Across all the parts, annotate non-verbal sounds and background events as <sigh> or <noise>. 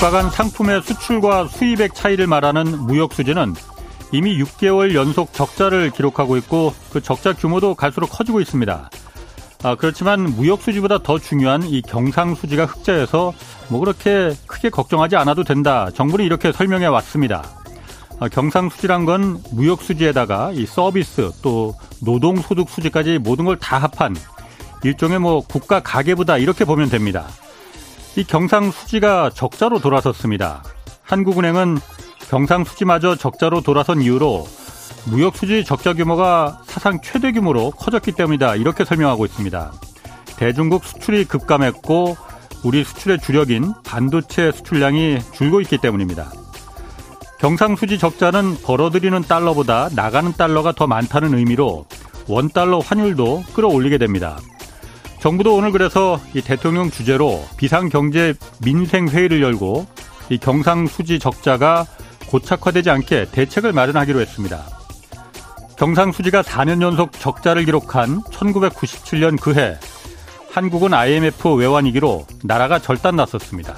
국가 간 상품의 수출과 수입액 차이를 말하는 무역 수지는 이미 6개월 연속 적자를 기록하고 있고 그 적자 규모도 갈수록 커지고 있습니다. 아, 그렇지만 무역 수지보다 더 중요한 이 경상 수지가 흑자여서 뭐 그렇게 크게 걱정하지 않아도 된다. 정부는 이렇게 설명해 왔습니다. 아, 경상 수지란 건 무역 수지에다가 이 서비스 또 노동 소득 수지까지 모든 걸 다 합한 일종의 뭐 국가 가계부다 이렇게 보면 됩니다. 이 경상 수지가 적자로 돌아섰습니다. 한국은행은 경상 수지마저 적자로 돌아선 이유로 무역 수지 적자 규모가 사상 최대 규모로 커졌기 때문이다. 이렇게 설명하고 있습니다. 대중국 수출이 급감했고 우리 수출의 주력인 반도체 수출량이 줄고 있기 때문입니다. 경상수지 적자는 벌어들이는 달러보다 나가는 달러가 더 많다는 의미로 원달러 환율도 끌어올리게 됩니다. 정부도 오늘 그래서 이 대통령 주재로 비상경제 민생회의를 열고 이 경상수지 적자가 고착화되지 않게 대책을 마련하기로 했습니다. 경상수지가 4년 연속 적자를 기록한 1997년 그해 한국은 IMF 외환위기로 나라가 절단났었습니다.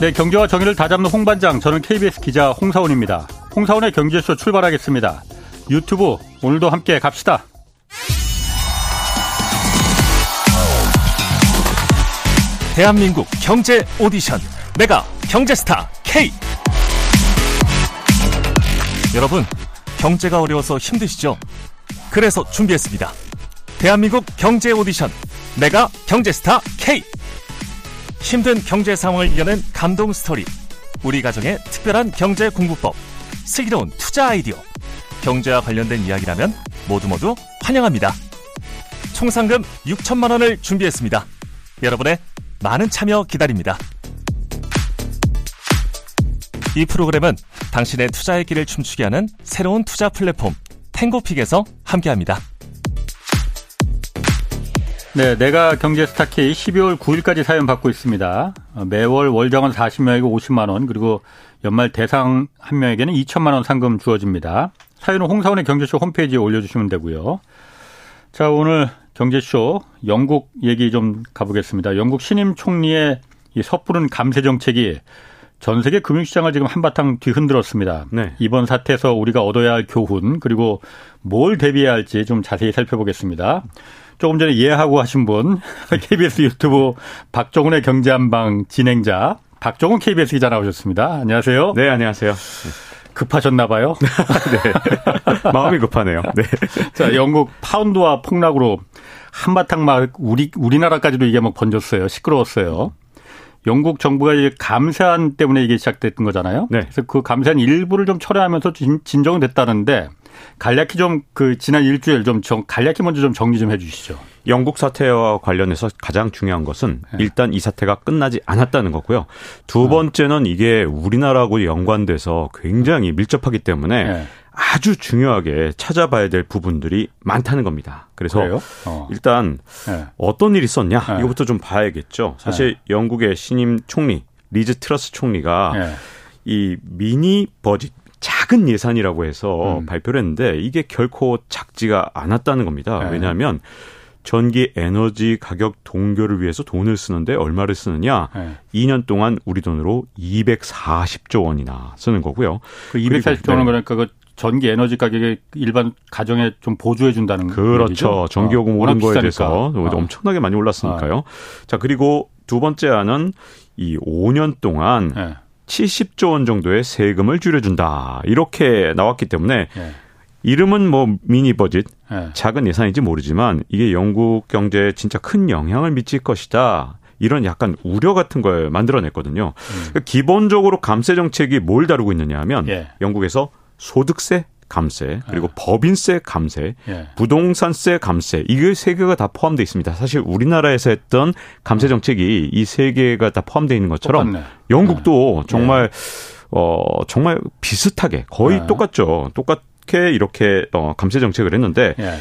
네, 경제와 정의를 다잡는 홍반장, 저는 KBS 기자 홍사원입니다. 홍사훈의 경제쇼 출발하겠습니다. 유튜브 오늘도 함께 갑시다. 대한민국 경제 오디션 메가 경제스타 K 여러분 경제가 어려워서 힘드시죠? 그래서 준비했습니다. 대한민국 경제 오디션 메가 경제스타 K 힘든 경제 상황을 이겨낸 감동 스토리 우리 가정의 특별한 경제 공부법 슬기로운 투자 아이디어 경제와 관련된 이야기라면 모두 모두 환영합니다. 총 상금 6천만 원을 준비했습니다. 여러분의 많은 참여 기다립니다. 이 프로그램은 당신의 투자의 길을 춤추게 하는 새로운 투자 플랫폼 탱고픽에서 함께합니다. 네, 내가 경제 스타K 12월 9일까지 사연 받고 있습니다. 어, 매월 월정은 40명에게 50만 원, 그리고 연말 대상 한 명에게는 2천만 원 상금 주어집니다. 사연은 홍사원의 경제쇼 홈페이지에 올려주시면 되고요. 자, 오늘 경제쇼 영국 얘기 좀 가보겠습니다. 영국 신임 총리의 이 섣부른 감세 정책이 전 세계 금융시장을 지금 한바탕 뒤흔들었습니다. 네. 이번 사태에서 우리가 얻어야 할 교훈 그리고 뭘 대비해야 할지 좀 자세히 살펴보겠습니다. 조금 전에 예하고 하신 분 <laughs> KBS 유튜브 박종훈의 경제한방 진행자 박종훈 KBS 기자 나오셨습니다. 안녕하세요. 네, 안녕하세요. 급하셨나 봐요. <laughs> 네. 마음이 급하네요. 네. 자, 영국 파운드와 폭락으로 한바탕 막 우리 우리나라까지도 이게 막 번졌어요. 시끄러웠어요. 영국 정부가 이제 감세안 때문에 이게 시작됐던 거잖아요. 네. 그래서 그 감세안 일부를 좀 철회하면서 진, 정은 됐다는데 간략히 좀 그 지난 일주일 좀 정, 간략히 먼저 좀 정리 좀 해주시죠. 영국 사태와 관련해서 가장 중요한 것은 네. 일단 이 사태가 끝나지 않았다는 거고요. 두 네. 번째는 이게 우리나라하고 연관돼서 굉장히 밀접하기 때문에 네. 아주 중요하게 찾아봐야 될 부분들이 많다는 겁니다. 그래서 어. 일단 네. 어떤 일이 있었냐 네. 이거부터 좀 봐야겠죠. 사실 네. 영국의 신임 총리 리즈 트러스 총리가 네. 이 mini budget 작은 예산이라고 해서 음. 발표를 했는데 이게 결코 작지가 않았다는 겁니다. 네. 왜냐하면 전기 에너지 가격 동결을 위해서 돈을 쓰는데 얼마를 쓰느냐? 네. 2년 동안 우리 돈으로 240조 원이나 쓰는 거고요. 그 240조 원은 그러니까 그 전기 에너지 가격에 일반 가정에 좀 보조해 준다는 그렇죠. 전기요금 어, 오른 거에 대해서 어. 엄청나게 많이 올랐으니까요. 어. 자 그리고 두 번째 안은 이 5년 동안 네. 70조 원 정도의 세금을 줄여준다 이렇게 나왔기 때문에 네. 이름은 뭐 미니 버짓 네. 작은 예산인지 모르지만 이게 영국 경제에 진짜 큰 영향을 미칠 것이다. 이런 약간 우려 같은 걸 만들어냈거든요. 음. 그러니까 기본적으로 감세 정책이 뭘 다루고 있느냐 하면 예. 영국에서 소득세 감세 그리고 예. 법인세 감세 예. 부동산세 감세 이게 세 개가 다 포함되어 있습니다. 사실 우리나라에서 했던 감세 정책이 이 세 개가 다 포함되어 있는 것처럼 똑같네. 영국도 예. 정말 어 정말 비슷하게 거의 예. 똑같죠. 똑같 게 이렇게 어 감세 정책을 했는데 예.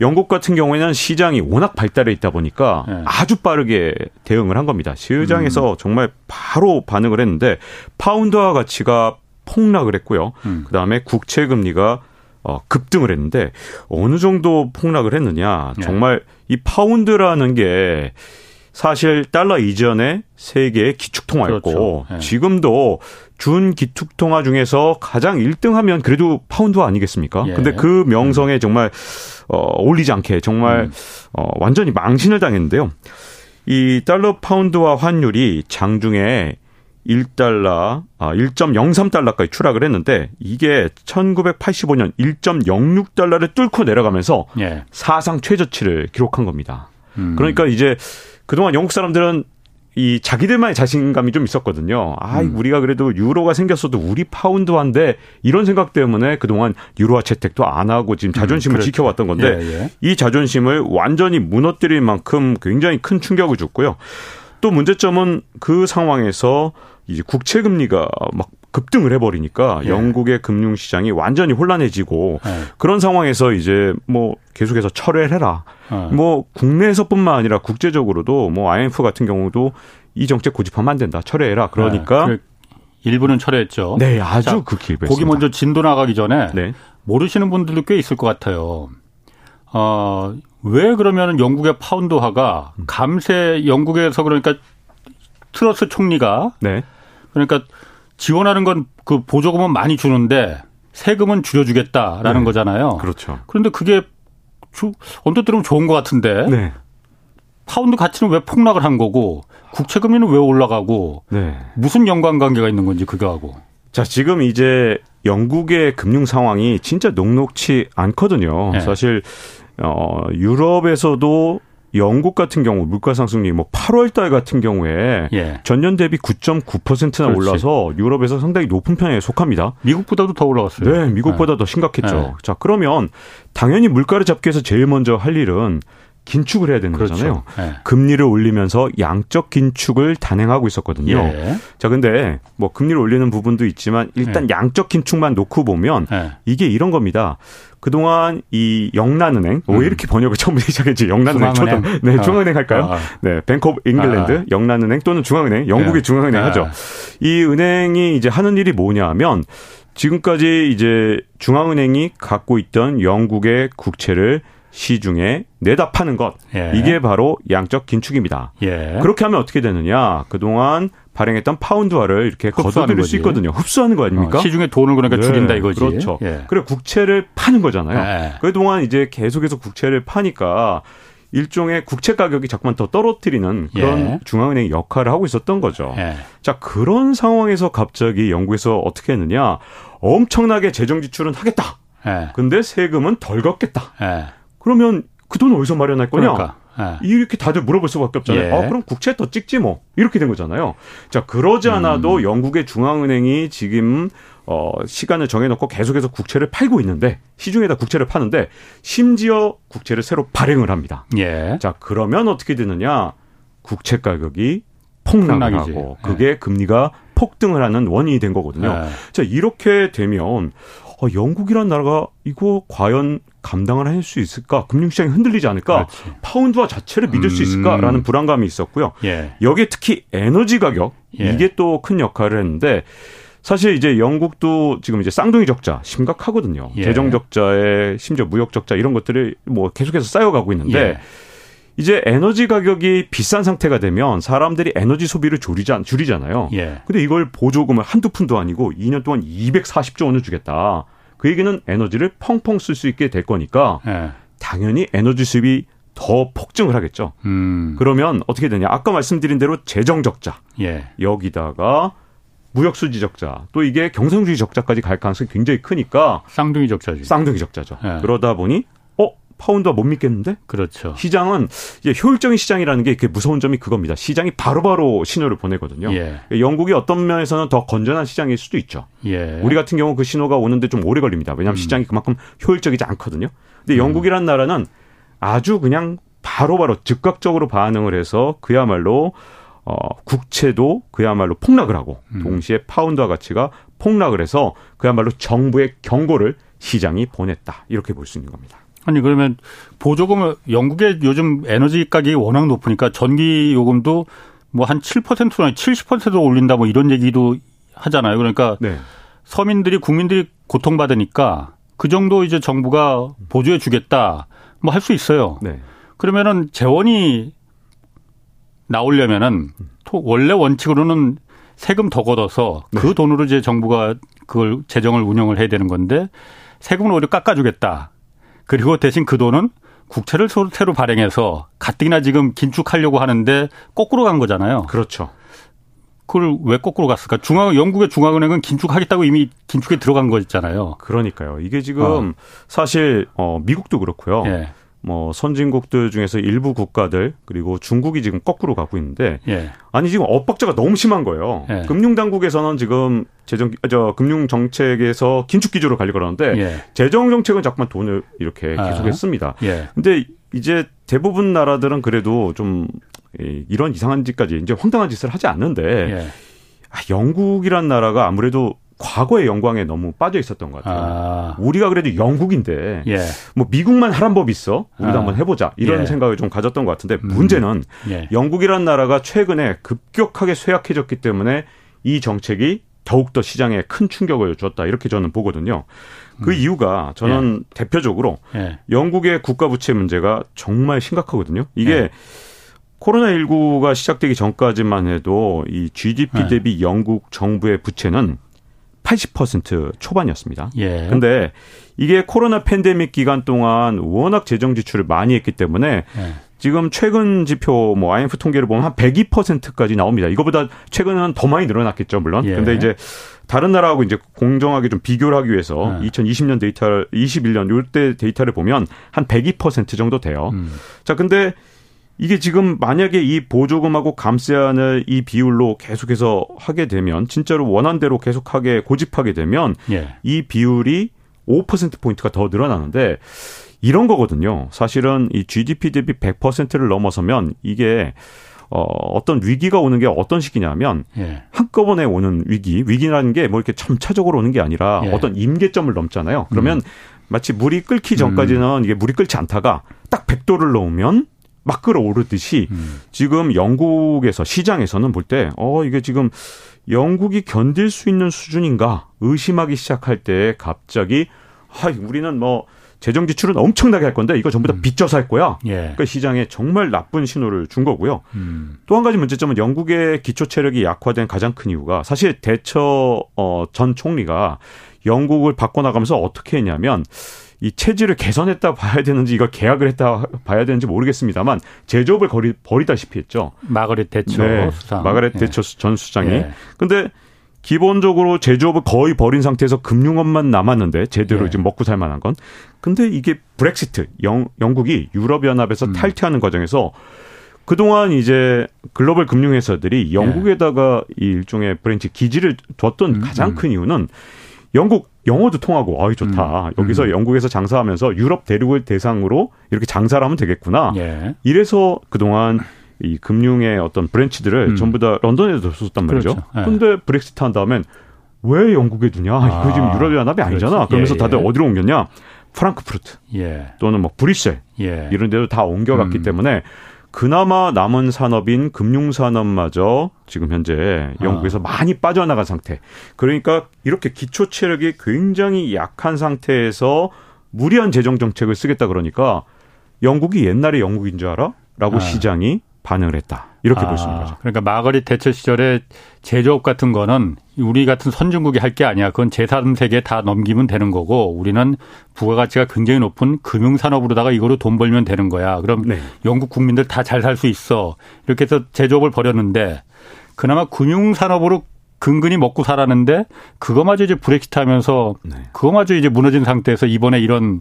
영국 같은 경우에는 시장이 워낙 발달해 있다 보니까 네. 아주 빠르게 대응을 한 겁니다. 시장에서 음. 정말 바로 반응을 했는데 파운드화 가치가 폭락을 했고요. 음. 그다음에 국채 금리가 어, 급등을 했는데 어느 정도 폭락을 했느냐. 네. 정말 이 파운드라는 게 사실 달러 이전에 세계의 기축통화였고 그렇죠. 네. 지금도 준 기축통화 중에서 가장 1등 하면 그래도 파운드 아니겠습니까? 예. 근데 그 명성에 음. 정말 어 어울리지 않게 정말 음. 어 완전히 망신을 당했는데요. 이 달러 파운드화 환율이 장중에 1달러, 아, 1.03달러까지 추락을 했는데 이게 1985년 1.06달러를 뚫고 내려가면서 예. 사상 최저치를 기록한 겁니다. 음. 그러니까 이제 그동안 영국 사람들은 이 자기들만의 자신감이 좀 있었거든요. 아, 음. 우리가 그래도 유로가 생겼어도 우리 파운드화인데 이런 생각 때문에 그동안 유로화 채택도 안 하고 지금 자존심을 음. 지켜왔던 건데 예, 예. 이 자존심을 완전히 무너뜨릴 만큼 굉장히 큰 충격을 줬고요. 또 문제점은 그 상황에서 이제 국채 금리가 막 급등을 해버리니까 예. 영국의 금융 시장이 완전히 혼란해지고 예. 그런 상황에서 이제 뭐 계속해서 철회를 해라. 예. 뭐 국내에서뿐만 아니라 국제적으로도 뭐 IMF 같은 경우도 이 정책 고집하면 안 된다. 철회해라. 그러니까 그 일부는 철회했죠. 네, 아주 극히 일부했습니다. 거기 먼저 진도 나가기 전에 네. 모르시는 분들도 꽤 있을 것 같아요. 어, 왜 그러면 영국의 파운드화가 음. 감세 영국에서 그러니까 트러스 총리가 네. 그러니까 지원하는 건 그 보조금은 많이 주는데 세금은 줄여주겠다라는 네. 거잖아요. 그렇죠. 그런데 그게 언뜻 들으면 좋은 것 같은데 네. 파운드 가치는 왜 폭락을 한 거고 국채 금리는 왜 올라가고 네. 무슨 연관관계가 있는 건지 그거하고. 자 지금 이제 영국의 금융 상황이 진짜 녹록치 않거든요. 네. 사실 어 유럽에서도 영국 같은 경우 물가 상승률이 뭐 8월 달 같은 경우에 예. 전년 대비 9.9%나 그렇지. 올라서 유럽에서 상당히 높은 편에 속합니다. 미국보다도 더 올라갔어요. 네, 미국보다 네. 더 심각했죠. 네. 자, 그러면 당연히 물가를 잡기 위해서 제일 먼저 할 일은 긴축을 해야 되는 그렇죠. 거잖아요. 네. 금리를 올리면서 양적 긴축을 단행하고 있었거든요. 예. 자, 근데 뭐 금리를 올리는 부분도 있지만 일단 예. 양적 긴축만 놓고 보면 예. 이게 이런 겁니다. 그동안 이 영란은행 음. 왜 이렇게 번역을 처음부터 시작했지? 영란은행 초등 네, 어. 중앙은행 할까요? 어. 네, Bank of England, 어. 영란은행 또는 중앙은행, 영국의 예. 중앙은행 하죠. 이 은행이 이제 하는 일이 뭐냐면 지금까지 이제 중앙은행이 갖고 있던 영국의 국채를 시중에 내다 파는 것 예. 이게 바로 양적 긴축입니다. 예. 그렇게 하면 어떻게 되느냐? 그동안 발행했던 파운드화를 이렇게 걷어들일 수 있거든요. 흡수하는 거 아닙니까? 어, 시중에 돈을 그러니까 네, 줄인다 이거지. 그렇죠. 예. 그래 국채를 파는 거잖아요. 예. 그동안 이제 계속해서 국채를 파니까 일종의 국채 가격이 자꾸만 더 떨어뜨리는 그런 예. 중앙은행 역할을 하고 있었던 거죠. 예. 자 그런 상황에서 갑자기 영국에서 어떻게 했느냐? 엄청나게 재정 지출은 하겠다. 예. 근데 세금은 덜 걷겠다. 그러면 그 돈을 어디서 마련할 거냐? 그러니까. 네. 이렇게 다들 물어볼 수밖에 없잖아요. 예. 아, 그럼 국채 더 찍지 뭐. 이렇게 된 거잖아요. 자, 그러지 않아도 음. 영국의 중앙은행이 지금 어, 시간을 정해놓고 계속해서 국채를 팔고 있는데 시중에다 국채를 파는데 심지어 국채를 새로 발행을 합니다. 예. 자, 그러면 어떻게 되느냐? 국채 가격이 폭락을 하고 그게 예. 금리가 폭등을 하는 원인이 된 거거든요. 예. 자, 이렇게 되면 어, 영국이란 나라가 이거 과연 감당을 할 수 있을까? 금융시장이 흔들리지 않을까? 그렇지. 파운드화 자체를 믿을 음. 수 있을까라는 불안감이 있었고요. 예. 여기에 특히 에너지 가격 예. 이게 또 큰 역할을 했는데 사실 이제 영국도 지금 이제 쌍둥이 적자 심각하거든요. 예. 재정 적자에 심지어 무역 적자 이런 것들이 뭐 계속해서 쌓여가고 있는데 예. 이제 에너지 가격이 비싼 상태가 되면 사람들이 에너지 소비를 줄이자, 줄이잖아요. 예. 근데 이걸 보조금을 한두 푼도 아니고 2년 동안 240조 원을 주겠다. 그 얘기는 에너지를 펑펑 쓸 수 있게 될 거니까 예. 당연히 에너지 수입이 더 폭증을 하겠죠. 음. 그러면 어떻게 되냐? 아까 말씀드린 대로 재정 적자. 예. 여기다가 무역 수지 적자. 또 이게 경상주의 적자까지 갈 가능성이 굉장히 크니까 쌍둥이 적자죠. 쌍둥이 적자죠. 예. 그러다 보니 파운드와 못 믿겠는데? 그렇죠. 시장은 이제 효율적인 시장이라는 게 무서운 점이 그겁니다. 시장이 바로 바로 신호를 보내거든요. 예. 영국이 어떤 면에서는 더 건전한 시장일 수도 있죠. 예. 우리 같은 경우 그 신호가 오는데 좀 오래 걸립니다. 왜냐하면 음. 시장이 그만큼 효율적이지 않거든요. 근데 음. 영국이란 나라는 아주 그냥 바로 바로 즉각적으로 반응을 해서 그야말로 어, 국채도 그야말로 폭락을 하고 음. 동시에 파운드와 가치가 폭락을 해서 그야말로 정부의 경고를 시장이 보냈다. 이렇게 볼 수 있는 겁니다. 아니 그러면 보조금을 영국의 요즘 에너지 가격이 워낙 높으니까 전기 요금도 뭐 한 7%나 70%도 올린다 뭐 이런 얘기도 하잖아요. 그러니까 네. 서민들이 국민들이 고통받으니까 그 정도 이제 정부가 보조해 주겠다 뭐 할 수 있어요. 네. 그러면은 재원이 나오려면은 원래 원칙으로는 세금 더 걷어서 그 네. 돈으로 이제 정부가 그걸 재정을 운영을 해야 되는 건데 세금을 오히려 깎아주겠다. 그리고 대신 그 돈은 국채를 새로 발행해서 가뜩이나 지금 긴축하려고 하는데 거꾸로 간 거잖아요. 그렇죠. 그걸 왜 거꾸로 갔을까? 중앙 영국의 중앙은행은 긴축하겠다고 이미 긴축에 들어간 거잖아요. 그러니까요. 이게 지금 어. 사실 어 미국도 그렇고요. 예. 뭐 선진국들 중에서 일부 국가들 그리고 중국이 지금 거꾸로 가고 있는데 예. 아니 지금 엇박자가 너무 심한 거예요. 예. 금융 당국에서는 지금 재정 저 금융 정책에서 긴축 기조로 가려 그러는데 예. 재정 정책은 자꾸만 돈을 이렇게 아. 계속했습니다. 예. 근데 이제 대부분 나라들은 그래도 좀 이런 이상한 짓까지 이제 황당한 짓을 하지 않는데 예. 아, 영국이란 나라가 아무래도 과거의 영광에 너무 빠져 있었던 것 같아요. 아. 우리가 그래도 영국인데 예. 뭐 미국만 하란 법 있어 우리도 아. 한번 해보자 이런 예. 생각을 좀 가졌던 것 같은데 음. 문제는 예. 영국이란 나라가 최근에 급격하게 쇠약해졌기 때문에 이 정책이 더욱더 시장에 큰 충격을 줬다 이렇게 저는 보거든요. 그 음. 이유가 저는 예. 대표적으로 예. 영국의 국가 부채 문제가 정말 심각하거든요. 이게 예. 코로나19가 시작되기 전까지만 해도 이 GDP 대비 영국 정부의 부채는 80% 초반이었습니다. 예. 근데 이게 코로나 팬데믹 기간 동안 워낙 재정 지출을 많이 했기 때문에 예. 지금 최근 지표 뭐 IMF 통계를 보면 한 102%까지 나옵니다. 이거보다 최근은 더 많이 늘어났겠죠, 물론. 예. 근데 이제 다른 나라하고 이제 공정하게 좀 비교를 하기 위해서 예. 2020년 데이터를 21년 요때 데이터를 보면 한 102% 정도 돼요. 음. 자, 근데 이게 지금 만약에 이 보조금하고 감세안을 이 비율로 계속해서 하게 되면 진짜로 원한대로 계속하게 고집하게 되면 예. 이 비율이 5% 포인트가 더 늘어나는데 이런 거거든요. 사실은 이 GDP 대비 100%를 넘어서면 이게 어, 어떤 위기가 오는 게 어떤 시기냐면 예. 한꺼번에 오는 위기, 위기라는 게 뭐 이렇게 점차적으로 오는 게 아니라 예. 어떤 임계점을 넘잖아요. 그러면 음. 마치 물이 끓기 전까지는 음. 이게 물이 끓지 않다가 딱 100도를 넘으면 막 끌어오르듯이 음. 지금 영국에서 시장에서는 볼 때 어 이게 지금 영국이 견딜 수 있는 수준인가 의심하기 시작할 때 갑자기 아 우리는 뭐 재정 지출은 엄청나게 할 건데 이거 전부 다 음. 빚져서 할 거야. 예. 그러니까 시장에 정말 나쁜 신호를 준 거고요. 음. 또한 가지 문제점은 영국의 기초 체력이 약화된 가장 큰 이유가 사실 대처 어, 전 총리가 영국을 바꿔나가면서 어떻게 했냐면 이 체질을 개선했다 봐야 되는지 이걸 개악을 했다 봐야 되는지 모르겠습니다만 제조업을 거리, 버리다시피 했죠. 마가렛 대처 네, 수상. 마가렛 예. 대처 전 수상이. 예. 근데 기본적으로 제조업을 거의 버린 상태에서 금융업만 남았는데 제대로 예. 지금 먹고 살 만한 건. 근데 이게 브렉시트 영, 영국이 유럽 연합에서 음. 탈퇴하는 과정에서 그동안 이제 글로벌 금융회사들이 영국에다가 이 일종의 branch 기지를 뒀던 음. 가장 음. 큰 이유는 영국 영어도 통하고 아이 좋다. 음. 여기서 음. 영국에서 장사하면서 유럽 대륙을 대상으로 이렇게 장사를 하면 되겠구나. 예. 이래서 그동안 이 금융의 어떤 브랜치들을 음. 전부 다 런던에도 뒀었단 말이죠. 그렇죠. 예. 근데 브렉시트 한 다음엔 왜 영국에 두냐? 아. 이거 지금 유럽 연합이 아니잖아. 그렇지. 그러면서 예, 다들 예. 어디로 옮겼냐? 프랑크푸르트 예. 또는 뭐 브뤼셀 예. 이런 데도 다 옮겨갔기 음. 때문에 그나마 남은 산업인 금융산업마저 지금 현재 영국에서 아. 많이 빠져나간 상태. 그러니까 이렇게 기초 체력이 굉장히 약한 상태에서 무리한 재정 정책을 쓰겠다 그러니까 영국이 옛날에 영국인 줄 알아? 라고 아. 시장이 반응을 했다. 이렇게 아, 볼수 있는 거죠. 그러니까 마거릿 대처 시절에 제조업 같은 거는 우리 같은 선진국이 할 게 아니야. 그건 제3세계에 다 넘기면 되는 거고 우리는 부가가치가 굉장히 높은 금융산업으로다가 이거로 돈 벌면 되는 거야. 그럼 네. 영국 국민들 다 잘 살 수 있어. 이렇게 해서 제조업을 벌였는데 그나마 금융산업으로 근근히 먹고 살았는데 그거마저 이제 브렉시트 하면서 네. 그거마저 이제 무너진 상태에서 이번에 이런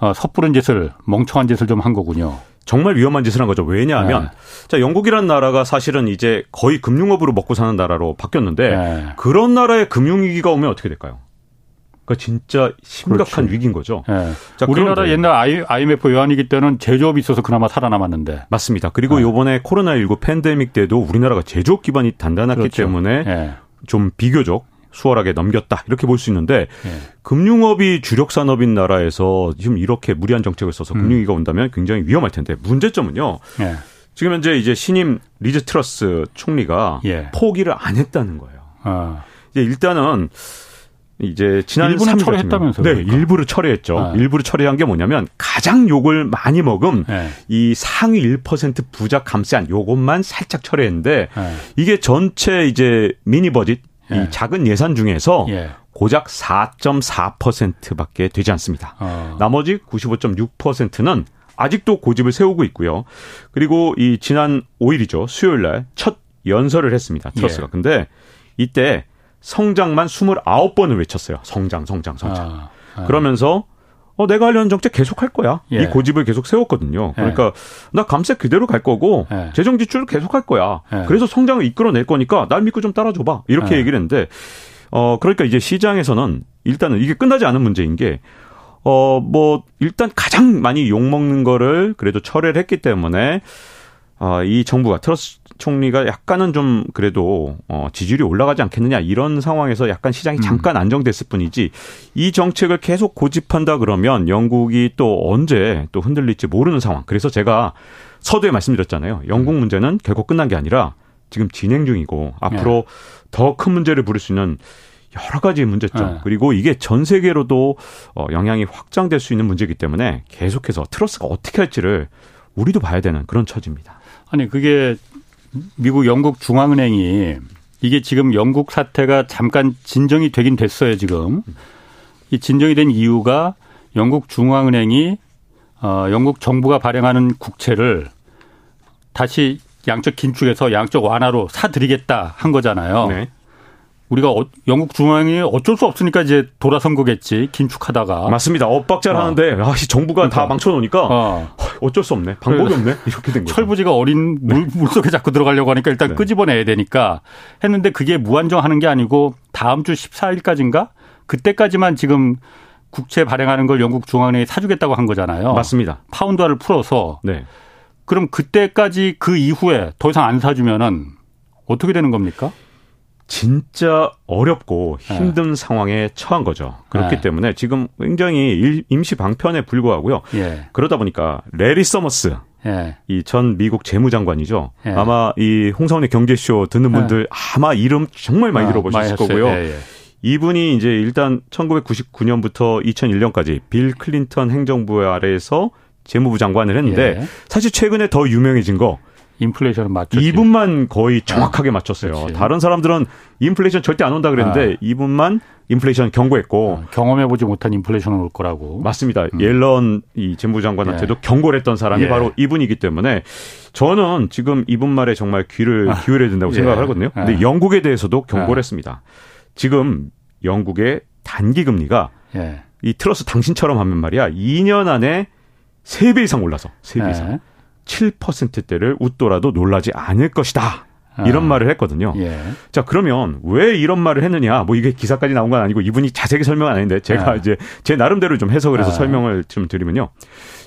어, 섣부른 짓을 멍청한 짓을 좀 한 거군요. 정말 위험한 짓을 한 거죠. 왜냐하면 네. 자 영국이라는 나라가 사실은 이제 거의 금융업으로 먹고 사는 나라로 바뀌었는데 네. 그런 나라에 금융위기가 오면 어떻게 될까요? 그러니까 진짜 심각한 그렇지. 위기인 거죠. 네. 자, 우리나라 옛날 IMF 외환위기 때는 제조업이 있어서 그나마 살아남았는데. 맞습니다. 그리고 네. 이번에 코로나19 팬데믹 때도 우리나라가 제조업 기반이 단단했기 그렇죠. 때문에 네. 좀 비교적 수월하게 넘겼다 이렇게 볼 수 있는데 네. 금융업이 주력 산업인 나라에서 지금 이렇게 무리한 정책을 써서 음. 금융위기가 온다면 굉장히 위험할 텐데 문제점은요. 네. 지금 현재 이제 신임 리즈 트러스 총리가 예. 포기를 안 했다는 거예요. 아. 이제 일단은 이제 지난 일부는 철회했다면서요? 네, 그러니까. 일부를 철회했죠. 네. 일부를 철회한 게 뭐냐면 가장 욕을 많이 먹은 네. 이 상위 1% 부자 감세한 요것만 살짝 철회했는데 네. 이게 전체 이제 미니 버짓 이 예. 작은 예산 중에서 예. 고작 4.4%밖에 되지 않습니다. 어. 나머지 95.6%는 아직도 고집을 세우고 있고요. 그리고 이 지난 5일이죠. 수요일 날 첫 연설을 했습니다. 트러스가. 예. 근데 이때 성장만 29번을 외쳤어요. 성장, 성장, 성장. 아, 아. 그러면서 어, 내가 하려는 정책 계속 할 거야. 예. 이 고집을 계속 세웠거든요. 예. 그러니까 예. 나 감세 그대로 갈 거고 예. 재정 지출을 계속 할 거야. 예. 그래서 성장을 이끌어낼 거니까 날 믿고 좀 따라줘 봐. 이렇게 예. 얘기를 했는데 어 그러니까 이제 시장에서는 일단은 이게 끝나지 않은 문제인 게 어, 뭐, 일단 가장 많이 욕먹는 거를 그래도 철회를 했기 때문에, 어, 이 정부가, 트러스 총리가 약간은 좀 그래도, 어, 지지율이 올라가지 않겠느냐, 이런 상황에서 약간 시장이 음. 잠깐 안정됐을 뿐이지, 이 정책을 계속 고집한다 그러면 영국이 또 언제 또 흔들릴지 모르는 상황. 그래서 제가 서두에 말씀드렸잖아요. 영국 음. 문제는 결국 끝난 게 아니라 지금 진행 중이고, 앞으로 네. 더큰 문제를 부를 수 있는 여러 가지 문제점 네. 그리고 이게 전 세계로도 어, 영향이 확장될 수 있는 문제이기 때문에 계속해서 트러스가 어떻게 할지를 우리도 봐야 되는 그런 처지입니다. 아니 그게 미국 영국 중앙은행이 이게 지금 영국 사태가 잠깐 진정이 되긴 됐어요 지금 이 진정이 된 이유가 영국 중앙은행이 어, 영국 정부가 발행하는 국채를 다시 양적 긴축해서 양적 완화로 사드리겠다 한 거잖아요. 네. 우리가 어, 영국 중앙이 어쩔 수 없으니까 이제 돌아선 거겠지 긴축하다가 맞습니다 엇박자를 어. 하는데 아 정부가 그러니까. 다 망쳐놓으니까 어. 어쩔 수 없네 방법이 없네 이렇게 된 거죠 철부지가 어린 물, 네. 물속에 자꾸 들어가려고 하니까 일단 네. 끄집어내야 되니까 했는데 그게 무한정하는 게 아니고 다음 주 14일까지인가 그때까지만 지금 국채 발행하는 걸 영국 중앙은행이 사주겠다고 한 거잖아요 맞습니다 파운드화를 풀어서 네. 그럼 그때까지 그 이후에 더 이상 안 사주면은 어떻게 되는 겁니까? 진짜 어렵고 힘든 네. 상황에 처한 거죠. 그렇기 네. 때문에 지금 굉장히 임시 방편에 불과하고요. 예. 그러다 보니까 레리 서머스 예. 이전 미국 재무장관이죠. 예. 아마 이 홍사훈의 경제쇼 듣는 예. 분들 아마 이름 정말 많이 아, 들어보셨을 거고요. 예, 예. 이분이 이제 일단 1999년부터 2001년까지 빌 클린턴 행정부 아래에서 재무부 장관을 했는데 사실 최근에 더 유명해진 거 인플레이션은 맞췄 이분만 거의 정확하게 아, 맞췄어요. 그렇지. 다른 사람들은 인플레이션 절대 안 온다 그랬는데 아. 이분만 인플레이션 경고했고 아, 경험해보지 못한 인플레이션은 올 거라고. 맞습니다. 음. 옐런 이 재무장관한테도 예. 경고를 했던 사람이 예. 바로 이분이기 때문에 저는 지금 이분 말에 정말 귀를 아. 기울여야 된다고 예. 생각하거든요. 근데 예. 영국에 대해서도 경고를 예. 했습니다. 지금 영국의 단기 금리가 예. 이 트러스 당신처럼 하면 말이야 2년 안에 3배 이상 올라서 3배 이상. 7%대를 웃더라도 놀라지 않을 것이다. 이런 아. 말을 했거든요. 예. 자, 그러면 왜 이런 말을 했느냐? 뭐 이게 기사까지 나온 건 아니고 이분이 자세히 설명 안 했는데 제가 아. 이제 제 나름대로 좀 해석을 해서 아. 설명을 좀 드리면요.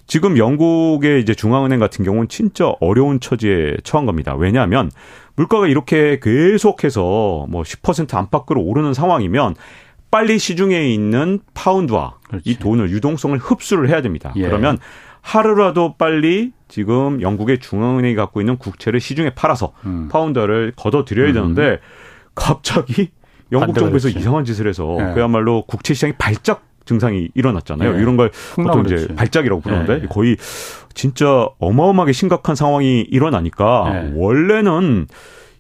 지금 영국의 이제 중앙은행 같은 경우는 진짜 어려운 처지에 처한 겁니다. 왜냐하면 물가가 이렇게 계속해서 뭐 10% 안팎으로 오르는 상황이면 빨리 시중에 있는 파운드와 그렇지. 이 돈을 유동성을 흡수를 해야 됩니다. 예. 그러면 하루라도 빨리 지금 영국의 중앙은행이 갖고 있는 국채를 시중에 팔아서 음. 파운드를 걷어들여야 음. 되는데 갑자기 영국 정부에서 그렇지. 이상한 짓을 해서 네. 그야말로 국채 시장이 발작 증상이 일어났잖아요. 네. 이런 걸 보통 그렇지. 이제 발작이라고 부르는데 네. 거의 진짜 어마어마하게 심각한 상황이 일어나니까 네. 원래는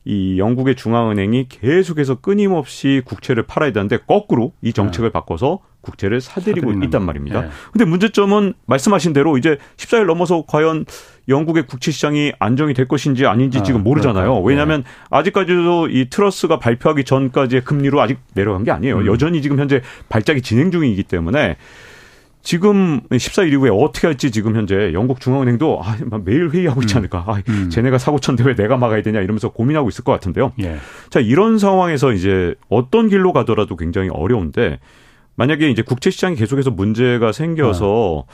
이 영국의 중앙은행이 계속해서 끊임없이 국채를 팔아야 되는데 거꾸로 이 정책을 네. 바꿔서 국채를 사들이고 있단 말입니다. 네. 근데 문제점은 말씀하신 대로 이제 14일 넘어서 과연 영국의 국채 시장이 안정이 될 것인지 아닌지 아, 지금 모르잖아요. 그러니까. 왜냐하면 네. 아직까지도 이 트러스가 발표하기 전까지의 금리로 아직 내려간 게 아니에요. 음. 여전히 지금 현재 발작이 진행 중이기 때문에 지금 14일 이후에 어떻게 할지 지금 현재 영국 중앙은행도 아, 매일 회의하고 있지 음. 않을까. 아, 음. 쟤네가 사고 쳤는데 왜 내가 막아야 되냐 이러면서 고민하고 있을 것 같은데요. 예. 자, 이런 상황에서 이제 어떤 길로 가더라도 굉장히 어려운데 만약에 이제 국채 시장이 계속해서 문제가 생겨서 아.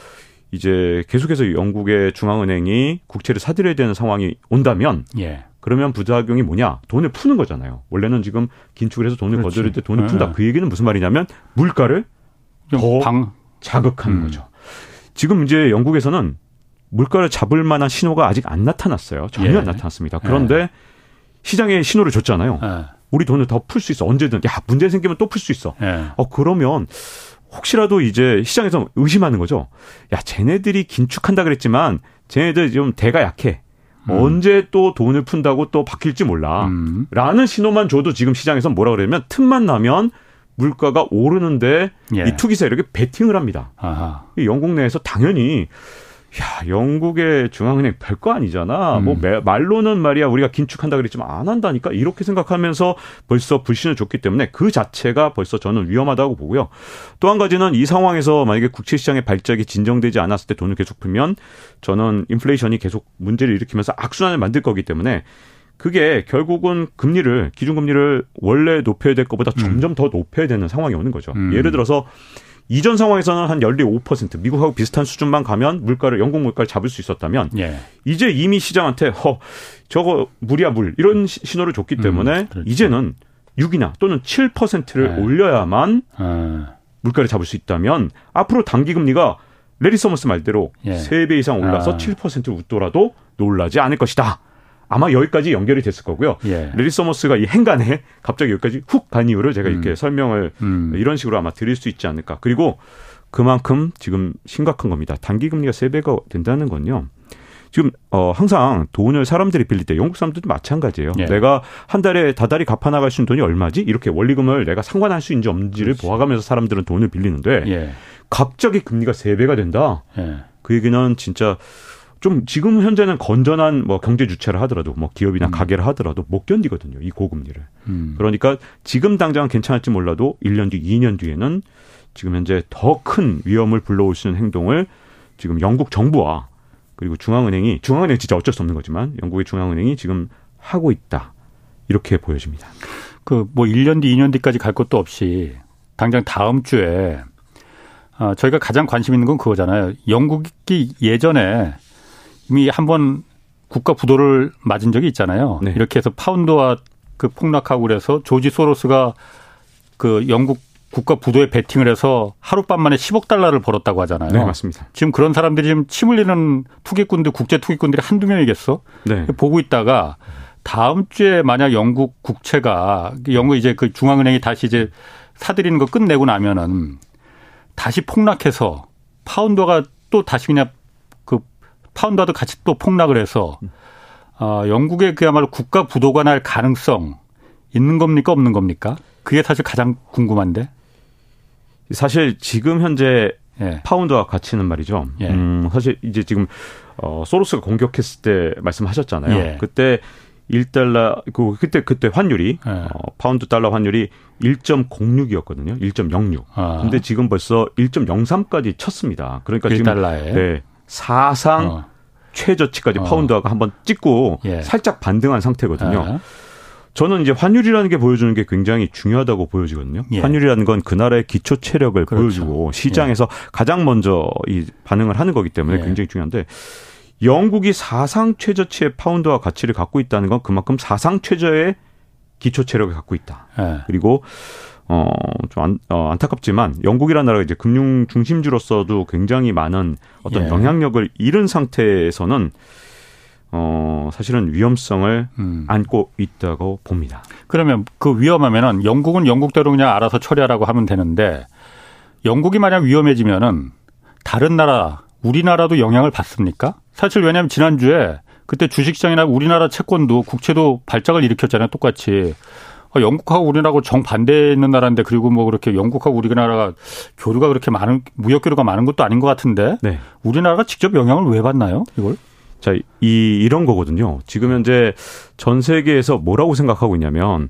이제 계속해서 영국의 중앙은행이 국채를 사들여야 되는 상황이 온다면 예. 그러면 부작용이 뭐냐? 돈을 푸는 거잖아요. 원래는 지금 긴축을 해서 돈을 거둬들일 때 돈을 푼다. 네. 그 얘기는 무슨 말이냐면 물가를 더 방, 자극하는 음. 거죠. 지금 이제 영국에서는 물가를 잡을 만한 신호가 아직 안 나타났어요. 전혀 예. 안 나타났습니다. 그런데 예. 시장에 신호를 줬잖아요. 예. 우리 돈을 더 풀 수 있어. 언제든. 야, 문제 생기면 또 풀 수 있어. 예. 어, 그러면 혹시라도 이제 시장에서 의심하는 거죠. 야, 쟤네들이 긴축한다 그랬지만 쟤네들 좀 대가 약해. 음. 언제 또 돈을 푼다고 또 바뀔지 몰라. 음. 라는 신호만 줘도 지금 시장에서 뭐라 그러면 틈만 나면 물가가 오르는데 예. 이 투기세 이렇게 베팅을 합니다. 아하. 영국 내에서 당연히 야, 영국의 중앙은행 별거 아니잖아. 음. 뭐 매, 말로는 말이야 우리가 긴축한다 그랬지만 안 한다니까 이렇게 생각하면서 벌써 불신을 줬기 때문에 그 자체가 벌써 저는 위험하다고 보고요. 또 한 가지는 이 상황에서 만약에 국채 시장의 발작이 진정되지 않았을 때 돈을 계속 풀면 저는 인플레이션이 계속 문제를 일으키면서 악순환을 만들 거기 때문에 그게 결국은 금리를 기준금리를 원래 높여야 될 것보다 점점 음. 더 높여야 되는 상황이 오는 거죠. 음. 예를 들어서 이전 상황에서는 한 연리 5% 미국하고 비슷한 수준만 가면 물가를 영국 물가를 잡을 수 있었다면 예. 이제 이미 시장한테 허 저거 물이야 물 이런 신호를 줬기 음, 때문에 음, 그렇죠. 이제는 6이나 또는 7%를 네. 올려야만 네. 물가를 잡을 수 있다면 앞으로 단기 금리가 레리 서머스 말대로 예. 3배 이상 올라서 아. 7%를 웃돌더라도 놀라지 않을 것이다. 아마 여기까지 연결이 됐을 거고요. 예. 레리 서머스가 이 행간에 갑자기 여기까지 훅 간 이유를 제가 이렇게 음. 설명을 음. 이런 식으로 아마 드릴 수 있지 않을까. 그리고 그만큼 지금 심각한 겁니다. 단기 금리가 세배가 된다는 건요. 지금 어 항상 돈을 사람들이 빌릴 때 영국 사람들도 마찬가지예요. 예. 내가 한 달에 다달이 갚아 나갈 수 있는 돈이 얼마지? 이렇게 원리금을 내가 상환할 수 있는지 없는지를 그렇지. 봐 가면서 사람들은 돈을 빌리는데 예. 갑자기 금리가 세배가 된다. 예. 그 얘기는 진짜 좀 지금 현재는 건전한 뭐 경제 주체를 하더라도 뭐 기업이나 음. 가게를 하더라도 못 견디거든요. 이 고금리를. 음. 그러니까 지금 당장은 괜찮을지 몰라도 1년 뒤, 2년 뒤에는 지금 현재 더 큰 위험을 불러올 수 있는 행동을 지금 영국 정부와 그리고 중앙은행이 중앙은행 진짜 어쩔 수 없는 거지만 영국의 중앙은행이 지금 하고 있다. 이렇게 보여집니다. 그 뭐 1년 뒤, 2년 뒤까지 갈 것도 없이 당장 다음 주에 어, 저희가 가장 관심 있는 건 그거잖아요. 영국이 예전에 이미 한 번 국가 부도를 맞은 적이 있잖아요. 네. 이렇게 해서 파운드와 그 폭락하고 그래서 조지 소로스가 그 영국 국가 부도에 베팅을 해서 하룻밤 만에 10억 달러를 벌었다고 하잖아요. 네, 맞습니다. 지금 그런 사람들이 지금 침 흘리는 투기꾼들, 국제 투기꾼들이 한두 명이겠어? 네. 보고 있다가 다음 주에 만약 영국 국채가 영국 이제 그 중앙은행이 다시 이제 사들이는 거 끝내고 나면은 다시 폭락해서 파운드가 또 다시 그냥 파운드와도 같이 또 폭락을 해서 어, 영국의 그야말로 국가 부도가 날 가능성 있는 겁니까 없는 겁니까? 그게 사실 가장 궁금한데. 사실 지금 현재 예. 파운드와 가치는 말이죠. 예. 음, 사실 이제 지금 어, 소로스가 공격했을 때 말씀하셨잖아요. 예. 그때 1달러 그 그때 그때 환율이 예. 어, 파운드 달러 환율이 1.06이었거든요. 1.06. 아. 근데 지금 벌써 1.03까지 쳤습니다. 그러니까 1달러에. 지금 네. 사상 어. 최저치까지 어. 파운드가 한번 찍고 예. 살짝 반등한 상태거든요. 예. 저는 이제 환율이라는 게 보여주는 게 굉장히 중요하다고 보여지거든요. 예. 환율이라는 건 그 나라의 기초 체력을 그렇죠. 보여주고 시장에서 예. 가장 먼저 이 반응을 하는 거기 때문에 예. 굉장히 중요한데 영국이 사상 최저치의 파운드와 가치를 갖고 있다는 건 그만큼 사상 최저의 기초 체력을 갖고 있다. 예. 그리고 어, 좀 안, 어, 안타깝지만 영국이라는 나라가 이제 금융 중심지로서도 굉장히 많은 어떤 예. 영향력을 잃은 상태에서는 어, 사실은 위험성을 음. 안고 있다고 봅니다. 그러면 그 위험하면은 영국은 영국대로 그냥 알아서 처리하라고 하면 되는데 영국이 만약 위험해지면은 다른 나라, 우리나라도 영향을 받습니까? 사실 왜냐하면 지난주에 그때 주식시장이나 우리나라 채권도 국채도 발작을 일으켰잖아요. 똑같이. 어, 영국하고 우리나라하고 정반대에 있는 나라인데 그리고 뭐 그렇게 영국하고 우리나라가 교류가 그렇게 많은 무역 교류가 많은 것도 아닌 것 같은데 네. 우리나라가 직접 영향을 왜 받나요? 이걸? 자, 이 이런 거거든요. 지금 현재 전 세계에서 뭐라고 생각하고 있냐면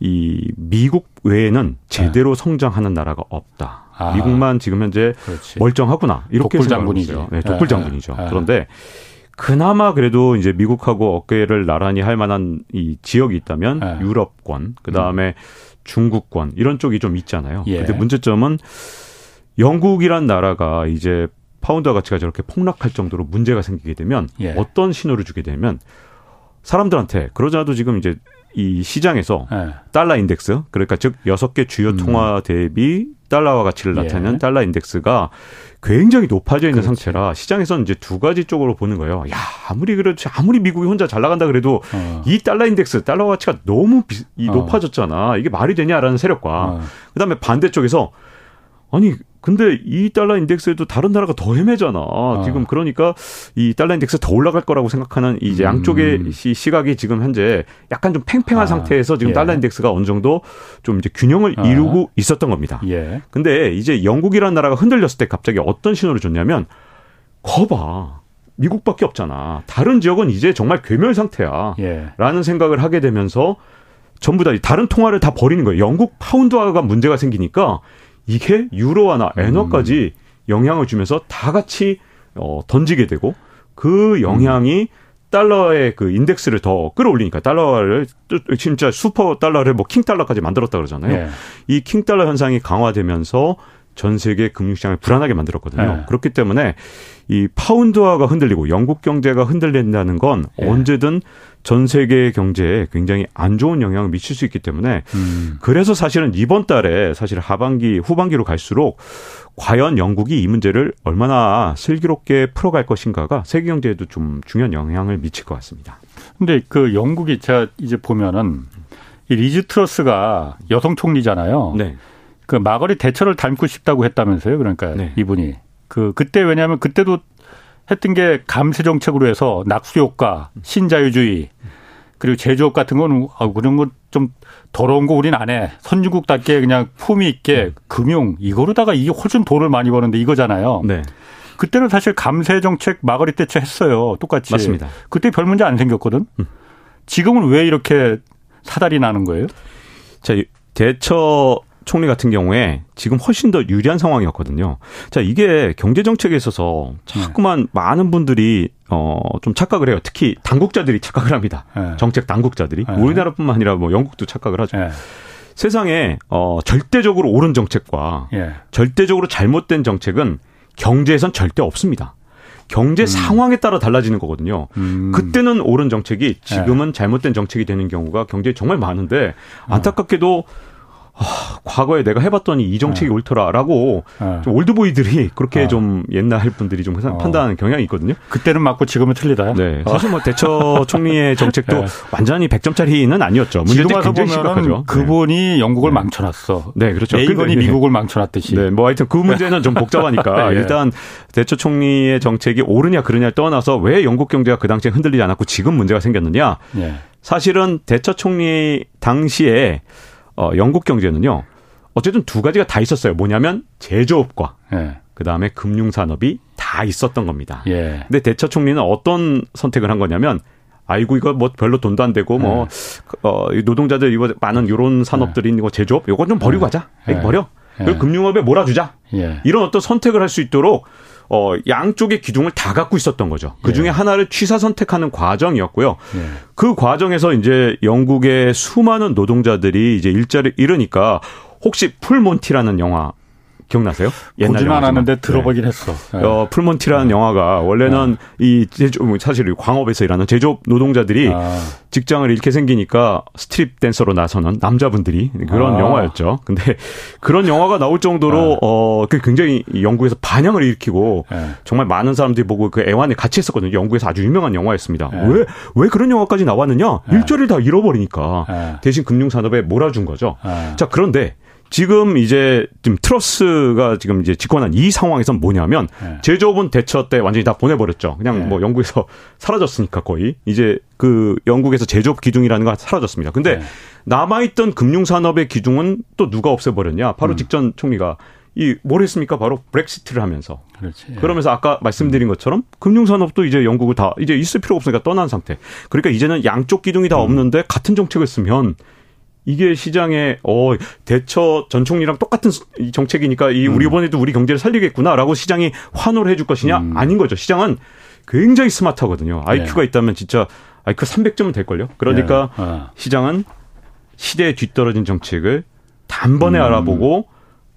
이 미국 외에는 제대로 네. 성장하는 나라가 없다. 아, 미국만 지금 현재 그렇지. 멀쩡하구나. 이렇게 생각하고 있어요. 네, 독불장군이죠. 네. 그런데 그나마 그래도 이제 미국하고 어깨를 나란히 할 만한 이 지역이 있다면 네. 유럽권, 그 다음에 음. 중국권 이런 쪽이 좀 있잖아요. 예. 근데 문제점은 영국이란 나라가 이제 파운드 가치가 저렇게 폭락할 정도로 문제가 생기게 되면 예. 어떤 신호를 주게 되면 사람들한테 그러자도 지금 이제 이 시장에서 네. 달러 인덱스 그러니까 즉 여섯 개 주요 음. 통화 대비 달러와 가치를 나타내는 예. 달러 인덱스가 굉장히 높아져 있는 그렇지. 상태라 시장에서는 이제 두 가지 쪽으로 보는 거예요. 야 아무리 그렇지 아무리 미국이 혼자 잘 나간다 그래도 어. 이 달러 인덱스 달러 가치가 너무 비, 이 어. 높아졌잖아. 이게 말이 되냐라는 세력과 어. 그 다음에 반대쪽에서 아니 근데 이 달러 인덱스에도 다른 나라가 더 헤매잖아. 아. 지금 그러니까 이 달러 인덱스 더 올라갈 거라고 생각하는 이제 양쪽의 음. 시각이 지금 현재 약간 좀 팽팽한 아. 상태에서 지금 예. 달러 인덱스가 어느 정도 좀 이제 균형을 아. 이루고 있었던 겁니다. 예. 근데 이제 영국이라는 나라가 흔들렸을 때 갑자기 어떤 신호를 줬냐면 거봐. 미국밖에 없잖아. 다른 지역은 이제 정말 괴멸 상태야. 예. 라는 생각을 하게 되면서 전부 다 다른 통화를 다 버리는 거예요. 영국 파운드화가 문제가 생기니까 이게 유로화나 엔화까지 음. 영향을 주면서 다 같이 어, 던지게 되고 그 영향이 음. 달러의 그 인덱스를 더 끌어올리니까 달러를 진짜 슈퍼 달러를 뭐 킹 달러까지 만들었다 그러잖아요. 네. 이킹 달러 현상이 강화되면서 전 세계 금융시장을 불안하게 만들었거든요. 네. 그렇기 때문에 이 파운드화가 흔들리고 영국 경제가 흔들린다는 건 네. 언제든 전 세계 경제에 굉장히 안 좋은 영향을 미칠 수 있기 때문에 음. 그래서 사실은 이번 달에 사실 하반기 후반기로 갈수록 과연 영국이 이 문제를 얼마나 슬기롭게 풀어갈 것인가가 세계 경제에도 좀 중요한 영향을 미칠 것 같습니다. 근데 그 영국이 제가 이제 보면은 이 리즈 트러스가 여성 총리잖아요. 네. 그 마거리 대처를 닮고 싶다고 했다면서요. 그러니까 네. 이분이 그 그때 왜냐하면 그때도 했던 게 감세 정책으로 해서 낙수 효과, 신자유주의 그리고 제조업 같은 거는 아 그런 거 좀 더러운 거 우린 안 해. 선진국답게 그냥 품위 있게 음. 금융 이거로다가 이게 훨씬 돈을 많이 버는데 이거잖아요. 네. 그때는 사실 감세 정책 마거리 대처 했어요. 똑같이. 맞습니다. 그때 별 문제 안 생겼거든. 음. 지금은 왜 이렇게 사달이 나는 거예요? 자, 대처 총리 같은 경우에 지금 훨씬 더 유리한 상황이었거든요. 자, 이게 경제 정책에 있어서 자꾸만 네. 많은 분들이 어좀 착각을 해요. 특히 당국자들이 착각을 합니다. 네. 정책 당국자들이 네. 우리나라뿐만 아니라 뭐 영국도 착각을 하죠. 네. 세상에 어 절대적으로 옳은 정책과 예. 절대적으로 잘못된 정책은 경제에선 절대 없습니다. 경제 음. 상황에 따라 달라지는 거거든요. 음. 그때는 옳은 정책이 지금은 예. 잘못된 정책이 되는 경우가 경제에 정말 많은데 어. 안타깝게도 아, 과거에 내가 해봤더니 이 정책이 네. 옳더라라고 네. 좀 올드보이들이 그렇게 네. 좀 옛날 분들이 좀 어. 판단하는 경향이 있거든요. 그때는 맞고 지금은 틀리다요? 네. 사실 뭐 대처 <laughs> 총리의 정책도 네. 완전히 100점짜리는 아니었죠. 문제점 굉장히 심각하죠. 그분이 영국을 네. 망쳐놨어. 네, 그렇죠. 레이건이 미국을 망쳐놨듯이. 네, 뭐 하여튼 그 문제는 좀 복잡하니까 <laughs> 예. 일단 대처 총리의 정책이 옳으냐 그르냐를 떠나서 왜 영국 경제가 그 당시에 흔들리지 않았고 지금 문제가 생겼느냐. 예. 사실은 대처 총리 당시에 어, 영국 경제는요. 어쨌든 두 가지가 다 있었어요. 뭐냐면 제조업과 예. 그다음에 금융 산업이 다 있었던 겁니다. 예. 근데 대처 총리는 어떤 선택을 한 거냐면 아이고 이거 뭐 별로 돈도 안 되고 뭐 예. 어, 노동자들 이거 많은 요런 산업들이 있는 거 제조업 요거 좀 버리고 예. 가자. 이거 버려. 그리고 금융업에 몰아주자. 이런 어떤 선택을 할 수 있도록 어, 양쪽의 기둥을 다 갖고 있었던 거죠. 그 중에 예. 하나를 취사 선택하는 과정이었고요. 예. 그 과정에서 이제 영국의 수많은 노동자들이 이제 일자를 잃으니까 혹시 풀몬티라는 영화 기억나세요? 옛날 보진 않았는데 들어보긴 네. 했어. 네. 어, 풀몬티라는 네. 영화가 원래는 네. 이 제조 사실 광업에서 일하는 제조업 노동자들이 아. 직장을 잃게 생기니까 스트립 댄서로 나서는 남자분들이 그런 아. 영화였죠. 근데 그런 영화가 나올 정도로 네. 어, 그 굉장히 영국에서 반향을 일으키고 네. 정말 많은 사람들이 보고 그 애환에 같이 했었거든요. 영국에서 아주 유명한 영화였습니다. 왜, 왜 그런 영화까지 나왔느냐? 일자리를 다 잃어버리니까 대신 금융산업에 몰아준 거죠. 자, 그런데 지금 이제 지금 트러스가 지금 이제 집권한 이 상황에선 뭐냐면 네. 제조업은 대처 때 완전히 다 보내버렸죠. 그냥 네. 뭐 영국에서 <laughs> 사라졌으니까 거의 이제 그 영국에서 제조업 기둥이라는 거 사라졌습니다. 근데 네. 남아있던 금융산업의 기둥은 또 누가 없애버렸냐? 바로 음. 직전 총리가 이뭘 했습니까? 바로 브렉시트를 하면서. 그렇지. 그러면서 아까 말씀드린 음. 것처럼 금융산업도 이제 영국을 다 이제 있을 필요 없으니까 떠난 상태. 그러니까 이제는 양쪽 기둥이 다 음. 없는데 같은 정책을 쓰면 이게 시장에 어 대처 전 총리랑 똑같은 정책이니까 이 우리 음. 이번에도 우리 경제를 살리겠구나라고 시장이 환호를 해줄 것이냐 음. 아닌 거죠. 시장은 굉장히 스마트하거든요. IQ가 네. 있다면 진짜 IQ 300점은 될 걸요. 그러니까 네. 어. 시장은 시대에 뒤떨어진 정책을 단번에 음. 알아보고